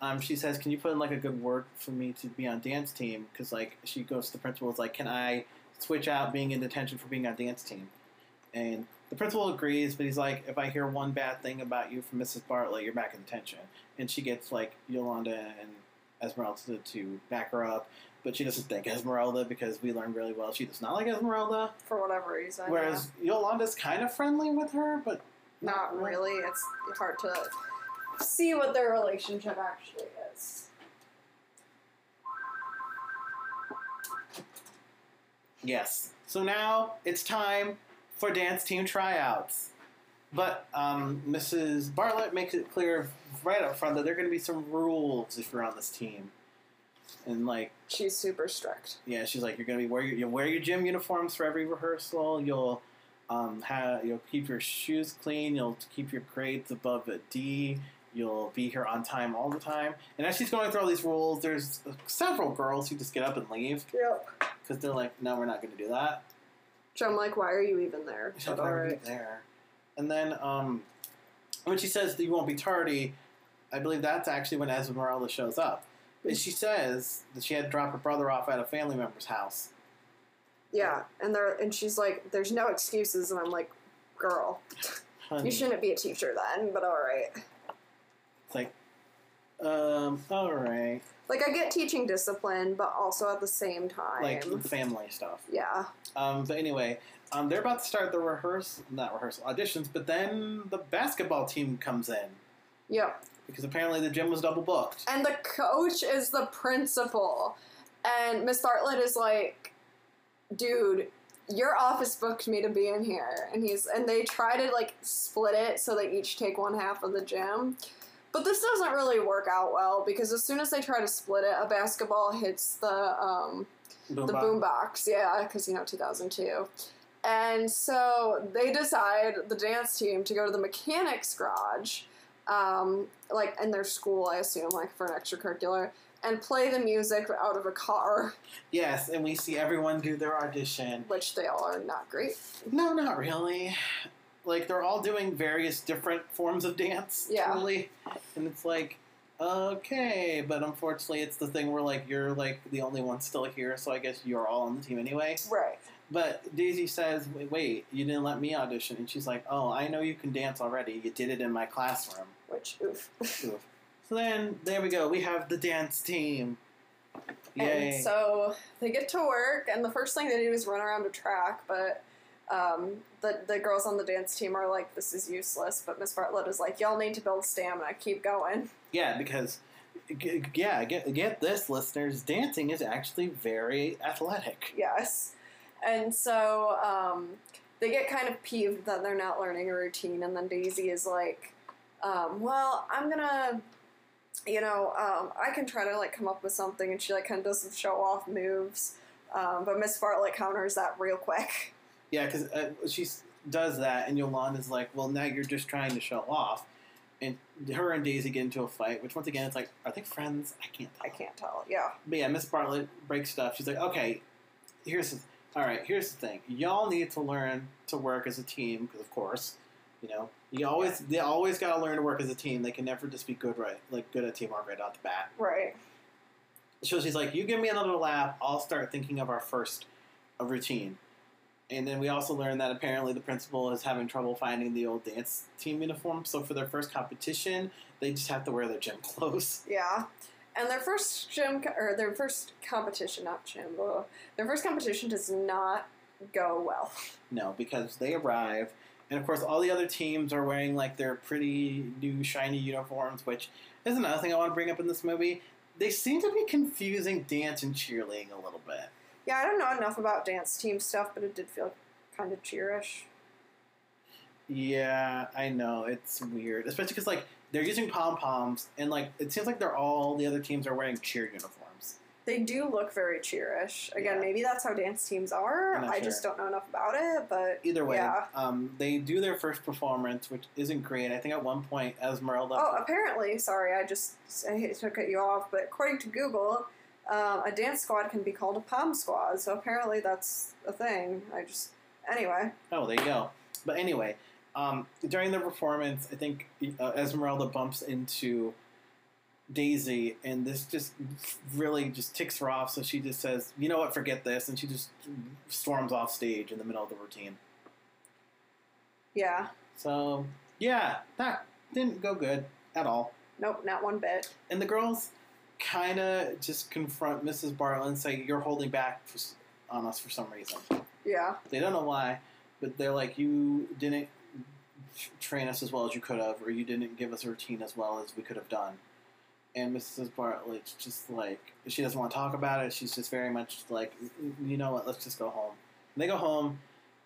Um, she says, "Can you put in like a good word for me to be on dance team?" Because like she goes to the principal, is like, "Can I switch out being in detention for being on dance team?" And the principal agrees, but he's like, "If I hear one bad thing about you from Mrs. Bartlett, you're back in detention." And she gets like Yolanda and Esmeralda to back her up, but she doesn't think Esmeralda because we learned really well she does not like Esmeralda. For whatever reason. Whereas Yolanda's kind of friendly with her, but yeah. not really. It's hard to see what their relationship actually is. Yes. So now it's time for dance team tryouts. But um, Mrs. Bartlett makes it clear right up front that there are going to be some rules if you're on this team. And like, She's super strict. yeah, she's like, you're to be wear your, you'll wear your gym uniforms for every rehearsal. You'll um, have you'll keep your shoes clean. You'll keep your grades above a D. You'll be here on time all the time. And as she's going through all these rules, there's several girls who just get up and leave Yep. because they're like, no, we're not to do that. So I'm like, why are you even there? But never alright. be there. And then um, when she says that you won't be tardy, I believe that's actually when Esmeralda shows up. And she says that she had to drop her brother off at a family member's house. Yeah, and they're and she's like, "There's no excuses," and I'm like, "Girl, Honey. you shouldn't be a teacher then." But all right, It's like, um, all right, like I get teaching discipline, but also at the same time, like family stuff. yeah, Um, but anyway, um, they're about to start the rehearsal, not rehearsal auditions. But then the basketball team comes in yep. Because apparently the gym was double booked. And the coach is the principal, and Miss Bartlett is like, "Dude." Your office booked me to be in here, and he's and they try to like split it so they each take one half of the gym, but this doesn't really work out well because as soon as they try to split it, a basketball hits the um, Boom the boombox, yeah, because you know 2002. And so they decide the dance team to go to the mechanics garage, um, like in their school, I assume, like for an extracurricular, and play the music out of a car, Yes, and we see everyone do their audition. which they all are not great. No, not really. Like they're all doing various different forms of dance. Yeah. And it's like, okay, but unfortunately, it's the thing where like you're like the only one still here, so I guess you're all on the team anyway. Right. But Daisy says, wait, wait, you didn't let me audition, and she's like, oh, I know you can dance already. You did it in my classroom. Which, oof. So then there we go. We have the dance team. Yay. And so they get to work, and the first thing they do is run around a track, but um, the, the girls on the dance team are like, this is useless. But Miss Bartlett is like, y'all need to build stamina, keep going. Yeah, because g- yeah, get get this, listeners. Dancing is actually very athletic. Yes. And so um, they get kind of peeved that they're not learning a routine, and then Daisy is like, um, well, I'm gonna, you know, um, I can try to like come up with something, and she like kind of does some show off moves. Um, but Miss Bartlett counters that real quick. Yeah, because uh, she does that, and Yolanda's like, "Well, now you're just trying to show off." And her and Daisy get into a fight, which once again, it's like, are they friends? I can't I tell. can't tell. Yeah. But yeah, Miss Bartlett breaks stuff. She's like, "Okay, here's the, all right. Here's the thing. Y'all need to learn to work as a team, because of course, you know, you always they always got to learn to work as a team. They can never just be good right, like good at teamwork right off the bat." Right. So she's like, "You give me another lap, I'll start thinking of our first uh, routine." And then we also learned that apparently the principal is having trouble finding the old dance team uniform. So for their first competition, they just have to wear their gym clothes. Yeah. And their first gym co- or their first competition, not gym, their first competition does not go well. No, because they arrive, and of course all the other teams are wearing like their pretty new shiny uniforms. Which is another thing I want to bring up in this movie. They seem to be confusing dance and cheerleading a little bit. Yeah, I don't know enough about dance team stuff, but it did feel kind of cheerish. Yeah, I know it's weird, especially because like they're using pom poms, and like it seems like they're all the other teams are wearing cheer uniforms. They do look very cheerish. Again, Yeah. maybe that's how dance teams are. I just don't know enough about it, but Either way, Yeah. um, they do their first performance, which isn't great. I think at one point Esmeralda. oh, apparently, sorry, I just I hate to cut you off, but according to Google, um, a dance squad can be called a pom squad. So apparently, that's a thing. I just anyway. Oh, there you go. But anyway, um, during the performance, I think uh, Esmeralda bumps into Daisy, and this just really just ticks her off. So she just says, "You know what? Forget this," and she just storms off stage in the middle of the routine. Yeah. So yeah, that didn't go good at all. Nope, not one bit. And the girls kind of just confront Mrs. Bartlett and say, "You're holding back for, on us for some reason." Yeah. They don't know why, but they're like, "You didn't train us as well as you could have, or you didn't give us a routine as well as we could have done." And Mrs. Bartlett's just like she doesn't want to talk about it. She's just very much like, "You know what? Let's just go home." And they go home,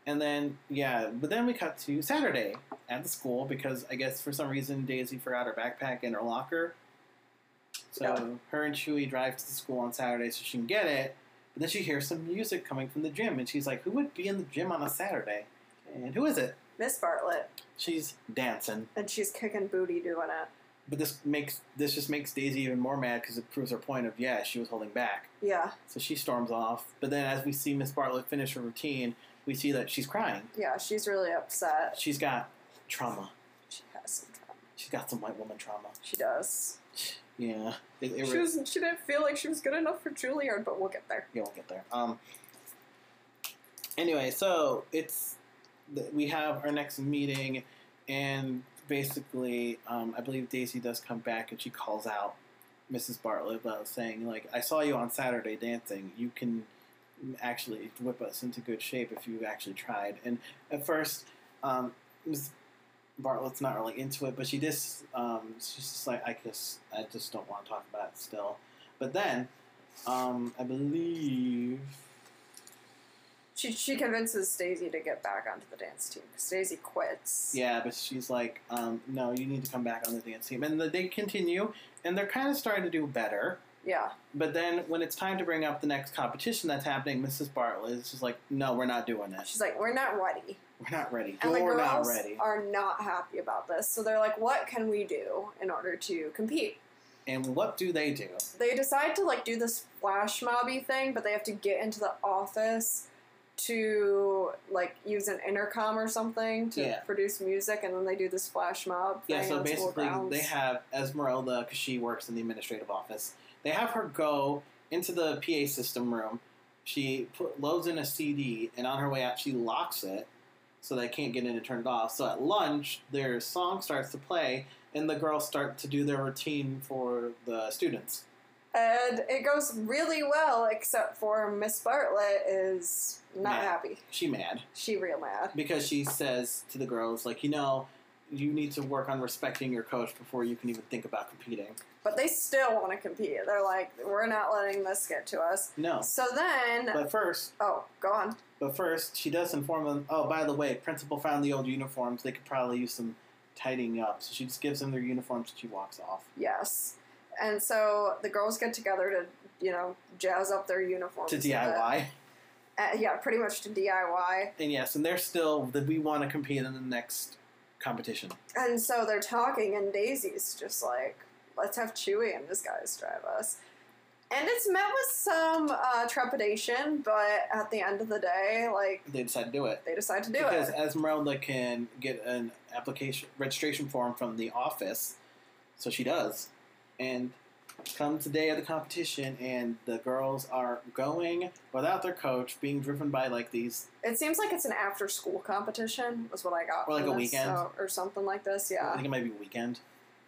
and then yeah, but then we cut to Saturday at the school because I guess for some reason Daisy forgot her backpack in her locker. So her and Chewie drive to the school on Saturday so she can get it. But then she hears some music coming from the gym, and she's like, "Who would be in the gym on a Saturday?" And who is it? Miss Bartlett, She's dancing. and she's kicking booty doing it. But this makes this just makes Daisy even more mad because it proves her point of yeah she was holding back. Yeah. So she storms off. But then as we see Miss Bartlett finish her routine, we see that she's crying. Yeah, she's really upset. She's got trauma. She has some trauma. She's got some white woman trauma. She does. Yeah, it, it She re- was. She didn't feel like she was good enough for Juilliard, but we'll get there. Yeah, we'll get there. Um. Anyway, so it's we have our next meeting, and basically, um, I believe Daisy does come back, and she calls out Mrs. Bartlett about saying, like, I saw you on Saturday dancing. You can actually whip us into good shape if you actually tried. And at first, um, Ms. Bartlett's not really into it, but she just um, she's just like, I guess I just don't want to talk about it still. But then, um, I believe. She she convinces Daisy to get back onto the dance team because Daisy quits. Yeah, but she's like, um, no, you need to come back on the dance team. And the, they continue, and they're kind of starting to do better. Yeah. But then when it's time to bring up the next competition that's happening, Mrs. Bartlett is just like, no, we're not doing it. She's like, we're not ready. We're not ready. And the You're not girls ready. are not happy about this. So they're like, what can we do in order to compete? And what do they do? They decide to like do this flash mobby thing, but they have to get into the office to like use an intercom or something to Yeah. produce music, and then they do this flash mob. Yeah, so basically, they have Esmeralda, because she works in the administrative office, they have her go into the PA system room. She put, loads in a CD, and on her way out, she locks it so they can't get in and turn it off. So at lunch, their song starts to play, and the girls start to do their routine for the students. And it goes really well, except for Miss Bartlett is not Mad. happy. She mad She real mad. because she says to the girls, like, you know, you need to work on respecting your coach before you can even think about competing. But they still want to compete. They're like, we're not letting this get to us. No, So then, but first, oh, go on. But first, she does inform them. Oh, by the way, principal found the old uniforms. They could probably use some tidying up. So she just gives them their uniforms and she walks off. Yes. And so the girls get together to, you know, jazz up their uniforms. To. DIY. Uh, yeah, pretty much to DIY. And yes, and they're still that we want to compete in the next competition. And so they're talking, and Daisy's just like, let's have Chewy and this guys drive us. And it's met with some uh, trepidation, but at the end of the day, like, They decide to do it. they decide to do because it. Because Esmeralda can get an application registration form from the office, so she does. And comes the day of the competition, and the girls are going without their coach, being driven by like these. It seems like it's an after school competition, was what I got. Or like a this, weekend. so- or something like this, Yeah, I think it might be weekend.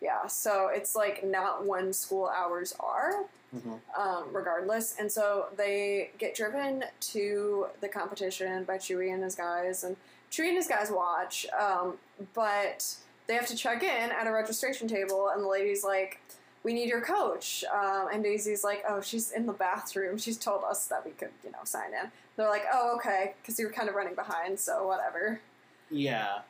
Yeah, so it's like not when school hours are, hmm um, regardless. And so they get driven to the competition by Chewie and his guys, and Chewie and his guys watch. Um, but they have to check in at a registration table, and the lady's like, "We need your coach." Um, and Daisy's like, "Oh, she's in the bathroom. She's told us that we could, you know, sign in." They're like, "Oh, okay," because you were kind of running behind, so whatever. Yeah.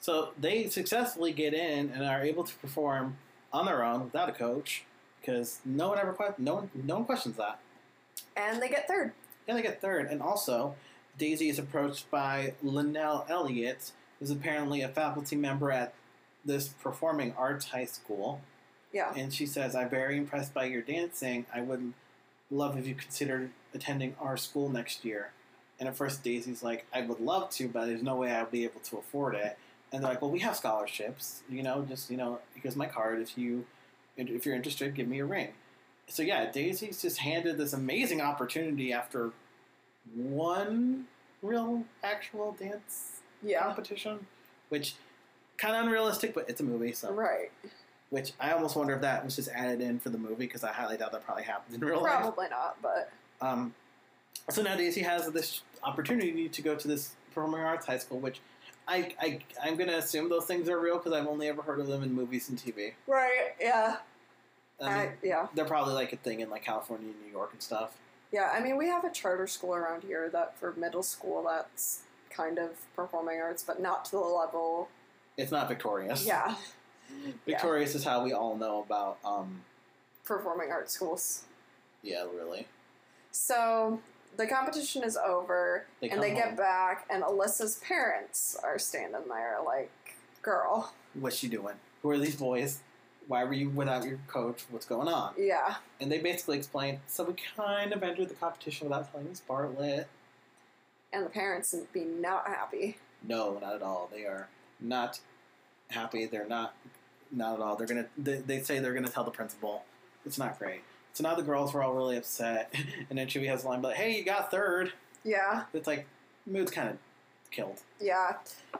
So they successfully get in and are able to perform on their own without a coach because no one ever que- no one no one questions that. And they get third. Yeah, they get third. And also, Daisy is approached by Linnell Elliott, who's apparently a faculty member at this performing arts high school. Yeah. And she says, I'm very impressed by your dancing. I would love if you considered attending our school next year. And at first, Daisy's like, I would love to, but there's no way I'll be able to afford it. And they're like, well, we have scholarships. You know, just, you know, here's my card. If, you, if you're interested, give me a ring. So, yeah, Daisy's just handed this amazing opportunity after one real actual dance Yeah. competition, which kind of unrealistic, but it's a movie, so Right. Which I almost wonder if that was just added in for the movie because I highly doubt that probably happens in real life. Probably not, but Um, so now Daisy has this opportunity to go to this performing arts high school, which I, I I'm gonna assume those things are real because I've only ever heard of them in movies and TV. right. Yeah. Mean, I, yeah. they're probably like a thing in like California and New York and stuff. Yeah, I mean, we have a charter school around here that for middle school that's kind of performing arts, but not to the level. It's not Victorious. Yeah, Victorious is how we all know about. Um, performing arts schools. yeah, really. So the competition is over, They and they home. get back, and Alyssa's parents are standing there like, girl. What's she doing? Who are these boys? Why were you without your coach? What's going on? Yeah, And they basically explain. So we kind of entered the competition without telling Miss Bartlett. and the parents would be not happy. No, not at all. They are not happy. They're not, not at all. They're gonna. They, they say they're gonna tell the principal. It's not great. So now the girls were all really upset, and then Chewie has a line but "Hey, you got third. Yeah, It's like mood's kind of killed. yeah.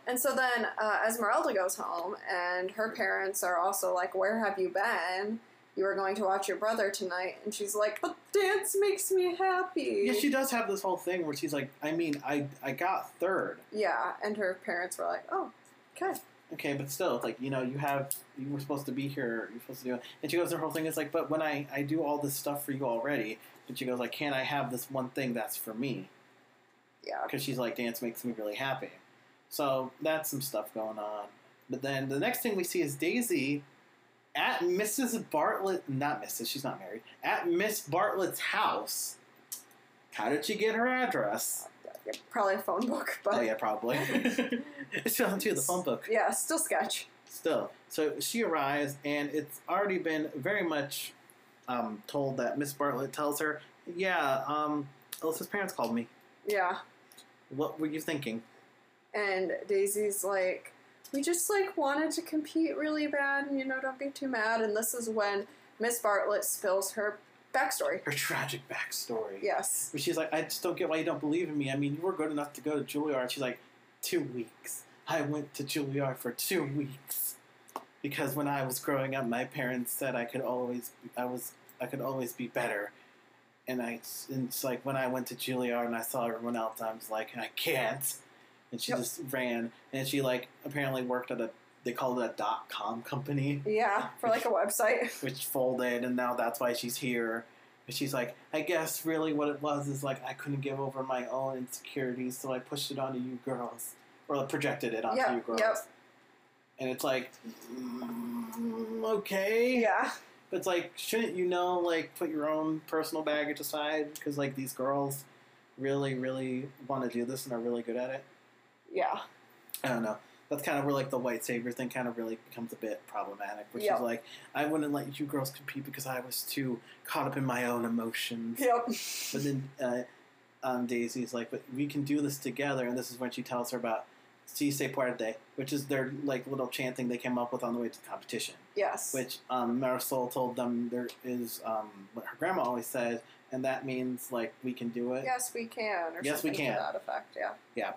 And so then uh, Esmeralda goes home, and her parents are also like, Where have you been? You were going to watch your brother tonight. And she's like, But dance makes me happy. Yeah, she does have this whole thing where she's like, I mean, I I got third. Yeah, and her parents were like, Oh, okay. Okay, but still, it's like you know, you have you were supposed to be here. You're supposed to do it. And she goes, her whole thing is like, but when I I do all this stuff for you already, but she goes like, can't I have this one thing that's for me? Yeah. because she's like dance makes me really happy. So that's some stuff going on. But then the next thing we see is Daisy at Mrs. Bartlett, not Mrs. She's not married. At Miss Bartlett's house. How did she get her address? Yeah, probably a phone book, but oh yeah, probably. it's on too the phone book. yeah, still sketch. Still, so she arrives, and it's already been very much um, told that Miss Bartlett tells her, "Yeah, um, Alyssa's parents called me. Yeah. What were you thinking?" And Daisy's like, we just like wanted to compete really bad, and you know, don't be too mad. And this is when Miss Bartlett spills her backstory. Her tragic backstory. Yes. But she's like, I just don't get why you don't believe in me. I mean, you were good enough to go to Juilliard. She's like, two weeks. I went to Juilliard for two weeks because when I was growing up, my parents said I could always, I was, I could always be better. And I, and it's like when I went to Juilliard and I saw everyone else, I was like, I can't. And she Yep. just ran, and she like apparently worked at a, they called it a dot com company Yeah, for like a website. which folded, and now that's why she's here. But she's like, I guess really what it was is like I couldn't give over my own insecurities, so I pushed it onto you girls, or projected it onto Yep, you girls. yep. and it's like, mm, okay, Yeah. But it's like, shouldn't you know, like, put your own personal baggage aside? Because, like, these girls really, really want to do this and are really good at it. Yeah. I don't know. That's kind of where, like, the white savior thing kind of really becomes a bit problematic, which Yep. is like, I wouldn't let you girls compete because I was too caught up in my own emotions. Yep. But then uh, um, Daisy's like, but we can do this together, and this is when she tells her about Si se puede, which is their, like, little chanting they came up with on the way to the competition Yes. which um, Marisol told them there is um, what her grandma always said, and that means like we can do it. Yes, we can. Or Yes, we can. To that effect. Yeah. Yeah.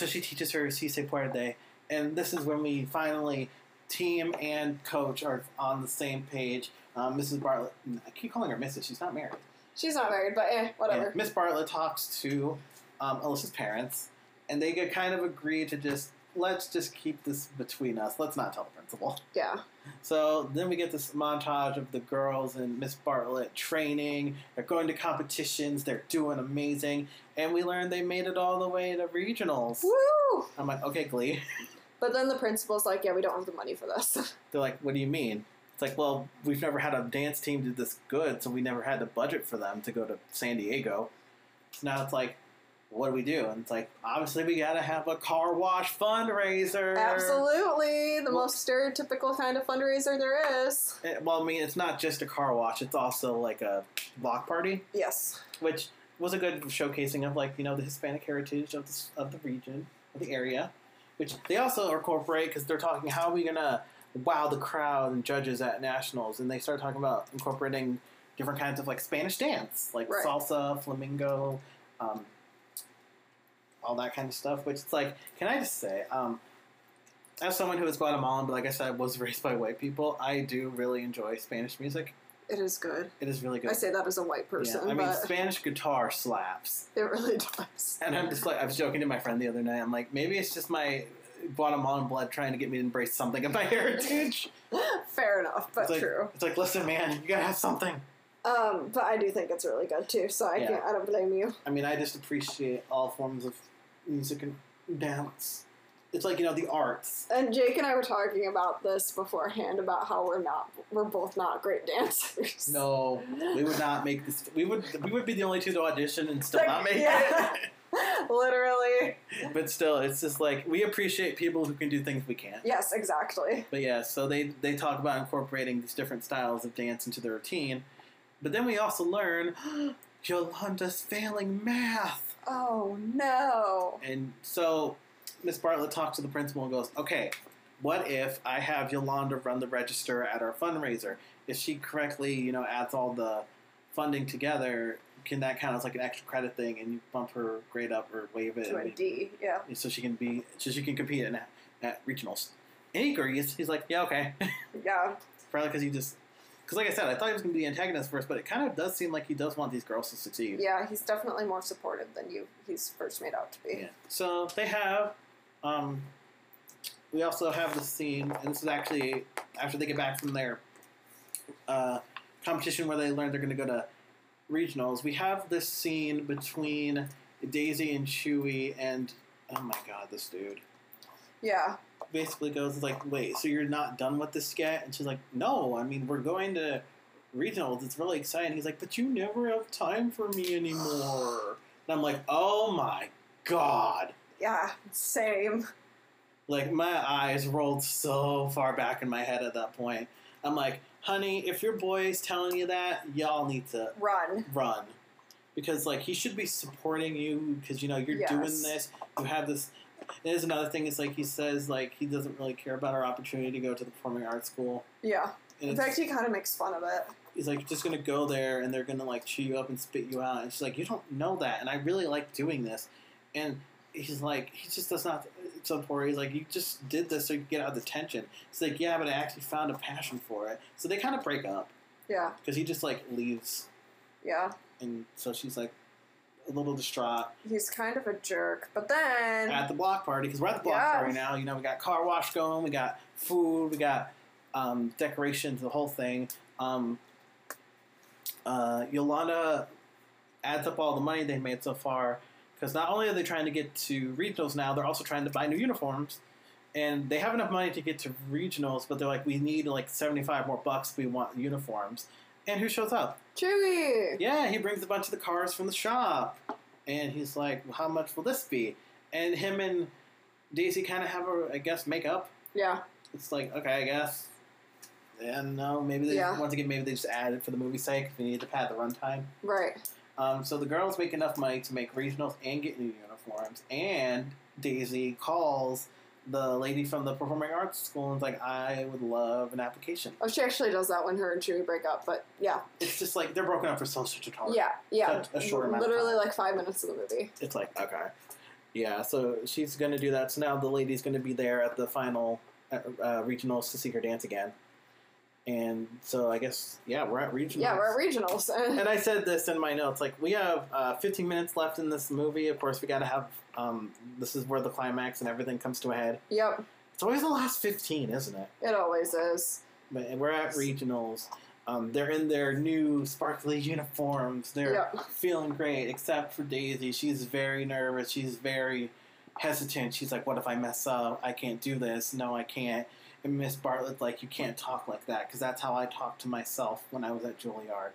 So she teaches her Si se puede, and this is when we finally team and coach are on the same page. Um, Mrs. Bartlett, I keep calling her Mrs. She's not married. She's not married, but eh, whatever. And Miss Bartlett talks to um, Alyssa's parents, and they get kind of agree to just let's just keep this between us. Let's not tell the principal. Yeah. So then we get this montage of the girls and Miss Bartlett training. They're going to competitions. They're doing amazing, and we learn they made it all the way to regionals. Woo! I'm like, okay, Glee. But then the principal's like, yeah, we don't have the money for this. They're like, what do you mean? It's like, well, we've never had a dance team do this good, so we never had the budget for them to go to San Diego. So now it's like, what do we do? And it's like, obviously, we got to have a car wash fundraiser. Absolutely. The Well- most stereotypical kind of fundraiser there is. Eh, Well, I mean, it's not just a car wash; it's also like a block party. Yes. which was a good showcasing of like you know the Hispanic heritage of the, of the region of the area, which they also incorporate because they're talking how are we gonna wow the crowd and judges at nationals, and they start talking about incorporating different kinds of like Spanish dance, like Right. salsa, flamenco, um, all that kind of stuff. Which it's like, can I just say, um, as someone who is Guatemalan, but like I said, was raised by white people, I do really enjoy Spanish music. It is good. It is really good. I say that as a white person, yeah, I mean, Spanish guitar slaps. it really does. And I'm just like, I was joking to my friend the other night. I'm like, maybe it's just my Guatemalan blood trying to get me to embrace something of my heritage. Fair enough, but it's like, true. It's like, listen, man, you gotta have something. Um, but I do think it's really good too, so I Yeah. can't. I don't blame you. I mean, I just appreciate all forms of music and dance. It's like you know the arts. And Jake and I were talking about this beforehand about how we're not, we're both not great dancers. No, we would not make this. We would we would be the only two to audition and still not make Yeah. Literally. But still, it's just like we appreciate people who can do things we can't. Yes, exactly. But yeah, so they they talk about incorporating these different styles of dance into their routine. But then we also learn Yolanda's failing math. Oh no. And so Miss Bartlett talks to the principal and goes, "Okay, what if I have Yolanda run the register at our fundraiser? If she correctly, you know, adds all the funding together, can that count as like an extra credit thing and you bump her grade up or waive it To a D, yeah. so she can be so she can compete in, at regionals?" And he agrees. He's like, "Yeah, okay." Yeah. Probably because he just, because like I said, I thought he was going to be the antagonist first, but it kind of does seem like he does want these girls to succeed. Yeah, he's definitely more supportive than you he's first made out to be. Yeah. So they have, um, we also have the scene, and this is actually after they get back from their uh, competition where they learn they're going to go to regionals. We have this scene between Daisy and Chewy, and oh my god, this dude Yeah. Basically goes like, "Wait, so you're not done with the yet?" And she's like, "No, I mean we're going to regionals. It's really exciting." He's like, "But you never have time for me anymore." And I'm like, "Oh my god!" Yeah. Same. Like my eyes rolled so far back in my head at that point. I'm like, "Honey, if your boy's telling you that, y'all need to Run. run." Because like he should be supporting you because you know you're Yes. doing this. You have this. There's another thing. Is like he says like he doesn't really care about our opportunity to go to the performing arts school. Yeah. And In fact, he kind of makes fun of it. he's like, just gonna go there and they're gonna like chew you up and spit you out. And she's like, you don't know that, and I really like doing this. And he's like, he just does not support. He's like, you just did this so you could get out of the tension. It's like, yeah, but I actually found a passion for it. So they kind of break up Yeah. because he just like leaves, Yeah. and so she's like a little distraught He's kind of a jerk. But then. at the block party because we're at the block Yeah. party now. You know, we got car wash going, we got food, we got um, decorations, the whole thing. Um, uh, Yolanda adds up all the money they made so far because not only are they trying to get to regionals now, they're also trying to buy new uniforms. and they have enough money to get to regionals, but they're like, we need like seventy five more bucks. if We want uniforms. And who shows up? Chewie. Yeah, he brings a bunch of the cars from the shop, and he's like, well, "How much will this be?" And him and Daisy kind of have a, I guess, make up. Yeah. It's like, okay, I guess. And no, maybe they Yeah. once again maybe they just added for the movie's sake. If they need to pad the runtime. Right. Um, so the girls make enough money to make regionals and get new uniforms. And Daisy calls the lady from the performing arts school and's like, "I would love an application." Oh, she actually does that when her and Chewie break up, but yeah. It's just like they're broken up for so such a time. Yeah, yeah. Such a short amount of Literally like five minutes of the movie. it's like okay yeah so she's gonna do that so now the lady's gonna be there at the final uh, uh, regionals to see her dance again and so i guess yeah we're at regionals Yeah, we're at regionals. and i said this in my notes like we have uh, 15 minutes left in this movie of course we gotta have um, this is where the climax and everything comes to a head yep, it's always the last 15 isn't it it always is. but we're at regionals um, they're in their new sparkly uniforms. They're Yep. feeling great, except for Daisy. She's very nervous. She's very hesitant. She's like, "What if I mess up? I can't do this. No, I can't." And Miss Bartlett, like, "You can't talk like that because that's how I talked to myself when I was at Juilliard."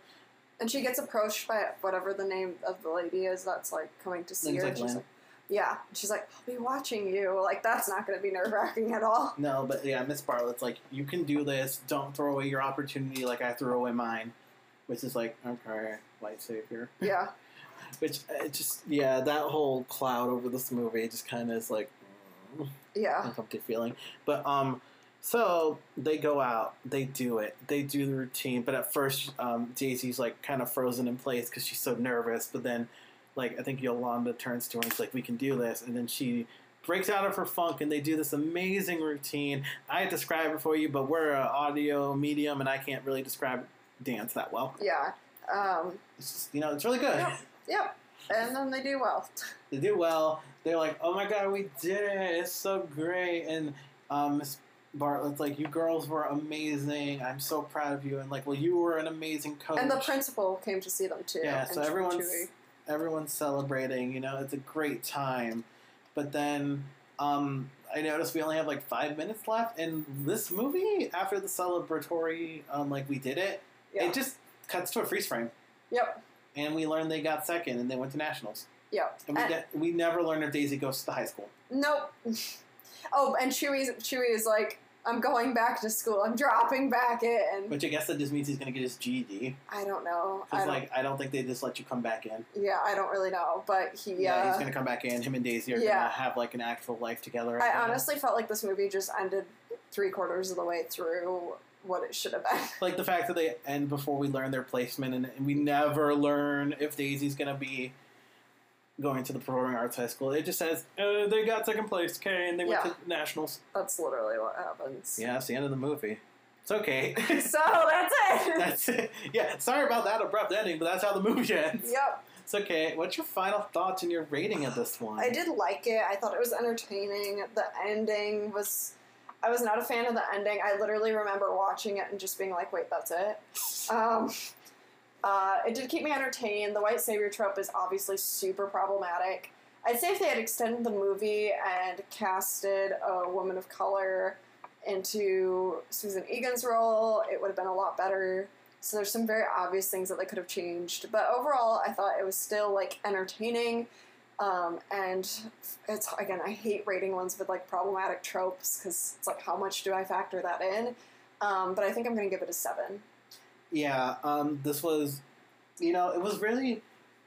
And she gets approached by whatever the name of the lady is that's like coming to see her. like she's like, yeah. She's like, I'll be watching you. Like, that's not going to be nerve wracking at all. No, but yeah, Miss Bartlett's like, "You can do this. Don't throw away your opportunity like I threw away mine," which is like, okay, white savior. Yeah. Which uh, it just yeah, that whole cloud over this movie just kind of is like mm, Yeah. uncomfortable feeling. But um, so they go out, they do it, they do the routine. But at first, um, Daisy's like kind of frozen in place because she's so nervous. But then, like I think Yolanda turns to her and is like, "We can do this," and then she breaks out of her funk and they do this amazing routine. I describe it for you, but we're an audio medium and I can't really describe dance that well. Yeah. Um, It's just, you know, it's really good. Yep. yep. And then they do well. They do well. They're like, "Oh my god, we did it! It's so great!" And um, Miss Bartlett's like, "You girls were amazing. I'm so proud of you." And like, "Well, you were an amazing coach." And the principal came to see them too. Yeah, so Chewie. everyone's everyone's celebrating. You know, it's a great time. But then um, I noticed we only have like five minutes left, and this movie, after the celebratory, um, like we did it, Yeah. it just cuts to a freeze frame, Yep. and we learn they got second, and they went to nationals. Yep. And we, And- de- we never learn if Daisy goes to the high school. Nope. Oh, and Chewie's Chewie is like, I'm going back to school. I'm dropping back in. Which I guess that just means he's going to get his GED. I don't know. I Because, don't, like, I don't think they just let you come back in. yeah, I don't really know, but he. Yeah, uh, he's going to come back in. Him and Daisy are Yeah. going to have, like, an actual life together. I guess. honestly felt like this movie just ended three quarters of the way through what it should have been. Like, the fact that they end before we learn their placement, and, and we never learn if Daisy's going to be going to the Performing Arts High School. It just says, uh, they got second place, okay, and they went Yeah. to nationals. That's literally what happens. Yeah, it's the end of the movie. It's okay. So that's it. that's it. Yeah, sorry about that abrupt ending, but that's how the movie ends. yep. It's okay. What's your final thoughts and your rating of this one? I did like it. I thought it was entertaining. The ending was. I was not a fan of the ending. I literally remember watching it and just being like, wait, that's it? Um, uh, it did keep me entertained. The white savior trope is obviously super problematic. I'd say if they had extended the movie and casted a woman of color into Susan Egan's role, it would have been a lot better. So there's some very obvious things that they could have changed. But overall, I thought it was still like entertaining. Um, and it's again, I hate rating ones with like problematic tropes because it's like, how much do I factor that in? Um, but I think I'm going to give it a seven. Yeah, um, this was, you know, it was really,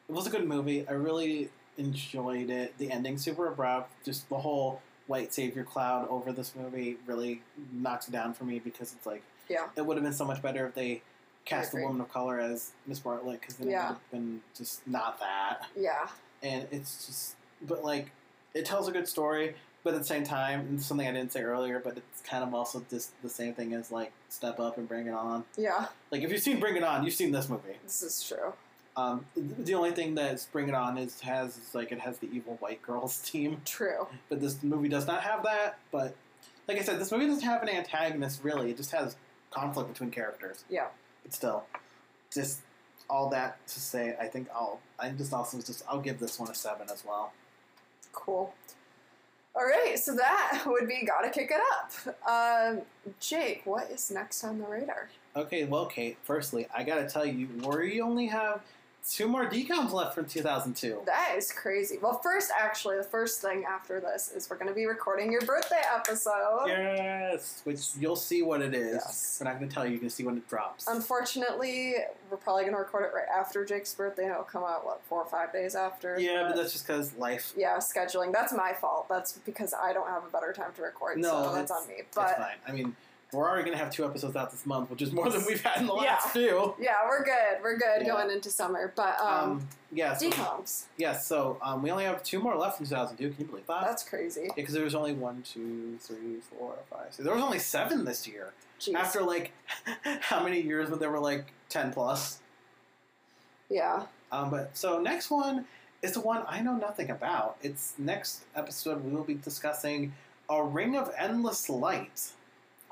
it was a good movie. I really enjoyed it. The ending super abrupt. Just the whole white savior cloud over this movie really knocks it down for me because it's like, Yeah. it would have been so much better if they cast a woman of color as Miss Bartlett because then it would have been just not that. Yeah. And it's just, but like, it tells a good story. But at the same time, and something I didn't say earlier, but it's kind of also just the same thing as like Step Up and Bring It On. Yeah. Like if you've seen Bring It On, you've seen this movie. This is true. Um, the only thing that Bring It On is has is like it has the evil white girls team, True. but this movie does not have that. But like I said, this movie doesn't have an antagonist really. It just has conflict between characters. Yeah. But still, just all that to say, I think I'll I just also just I'll give this one a seven as well. Cool. All right, so that would be gotta kick it up. Um, Jake, what is next on the radar? Okay, well, Kate. Firstly, I gotta tell you, we only have two more DCOMs left from 2002. That is crazy. Well, first, actually, the first thing after this is we're going to be recording your birthday episode. Yes, which you'll see what it is. Yes. We're not gonna tell you. You can see when it drops. Unfortunately, we're probably going to record it right after Jake's birthday, and it'll come out, what, four or five days after? yeah, but that's just because life. Yeah, scheduling. That's my fault. That's because I don't have a better time to record, No, so that's on me. That's But fine. I mean, we're already gonna have two episodes out this month, which is more than we've had in the Yeah. last two. yeah, we're good. We're good Yeah. going into summer. But um, Um, yeah, so, DCOMs. yeah. So um, we only have two more left in 2002. Can you believe that? That's crazy. because there was only one, two, three, four, five, six. There was only seven this year. Jeez. After like how many years when there were like ten plus. yeah. Um, but so next one is the one I know nothing about. It's next episode we will be discussing a ring of endless light.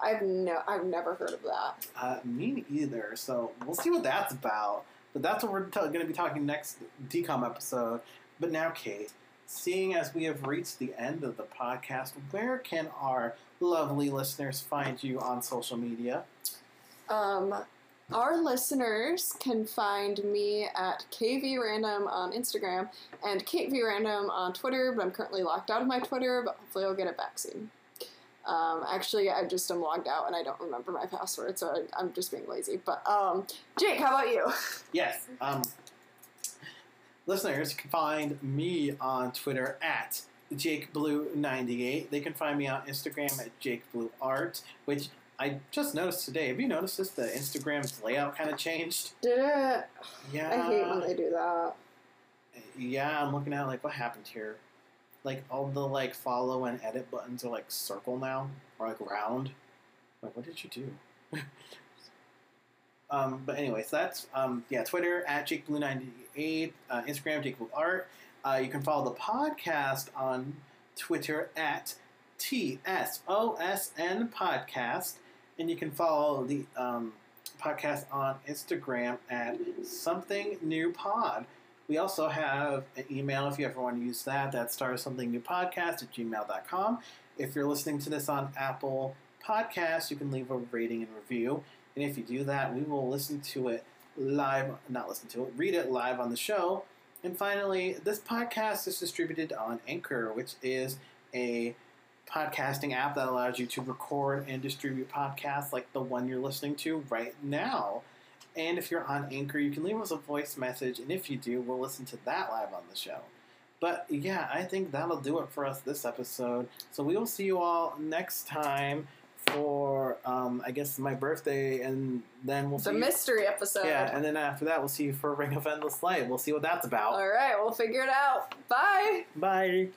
I've no, I've never heard of that. Uh, me either. So we'll see what that's about. But that's what we're t- going to be talking next DCOM episode. But now, Kate, seeing as we have reached the end of the podcast, where can our lovely listeners find you on social media? Um, our listeners can find me at KVRandom on Instagram and KateVRandom on Twitter, but I'm currently locked out of my Twitter, but hopefully I'll get it back soon. Um, actually, I just am logged out and I don't remember my password, so I, I'm just being lazy. But um, Jake, how about you? Yes. Um, listeners can find me on Twitter at JakeBlue98. They can find me on Instagram at JakeBlueArt, which I just noticed today. Have you noticed this? The Instagram's layout kind of changed. Did it? Yeah. I hate when they do that. Yeah, I'm looking at like what happened here. Like all the like follow and edit buttons are like circle now or like round. Like what did you do? um, but anyways, that's um, yeah, Twitter at JakeBlue98, uh, Instagram JakeBlueArt. Uh, you can follow the podcast on Twitter at TSOSN Podcast, and you can follow the um, podcast on Instagram at Something New Pod. We also have an email if you ever want to use that. That's start something new podcast at gmail.com. If you're listening to this on Apple Podcasts, you can leave a rating and review. And if you do that, we will listen to it live, not listen to it, read it live on the show. And finally, this podcast is distributed on Anchor, which is a podcasting app that allows you to record and distribute podcasts like the one you're listening to right now. And if you're on Anchor, you can leave us a voice message, and if you do, we'll listen to that live on the show. But yeah, I think that'll do it for us this episode. So we will see you all next time for, um, I guess, my birthday, and then we'll see. The see. mystery episode. yeah, and then after that, we'll see you for Ring of Endless Light. We'll see what that's about. All right, we'll figure it out. Bye. Bye.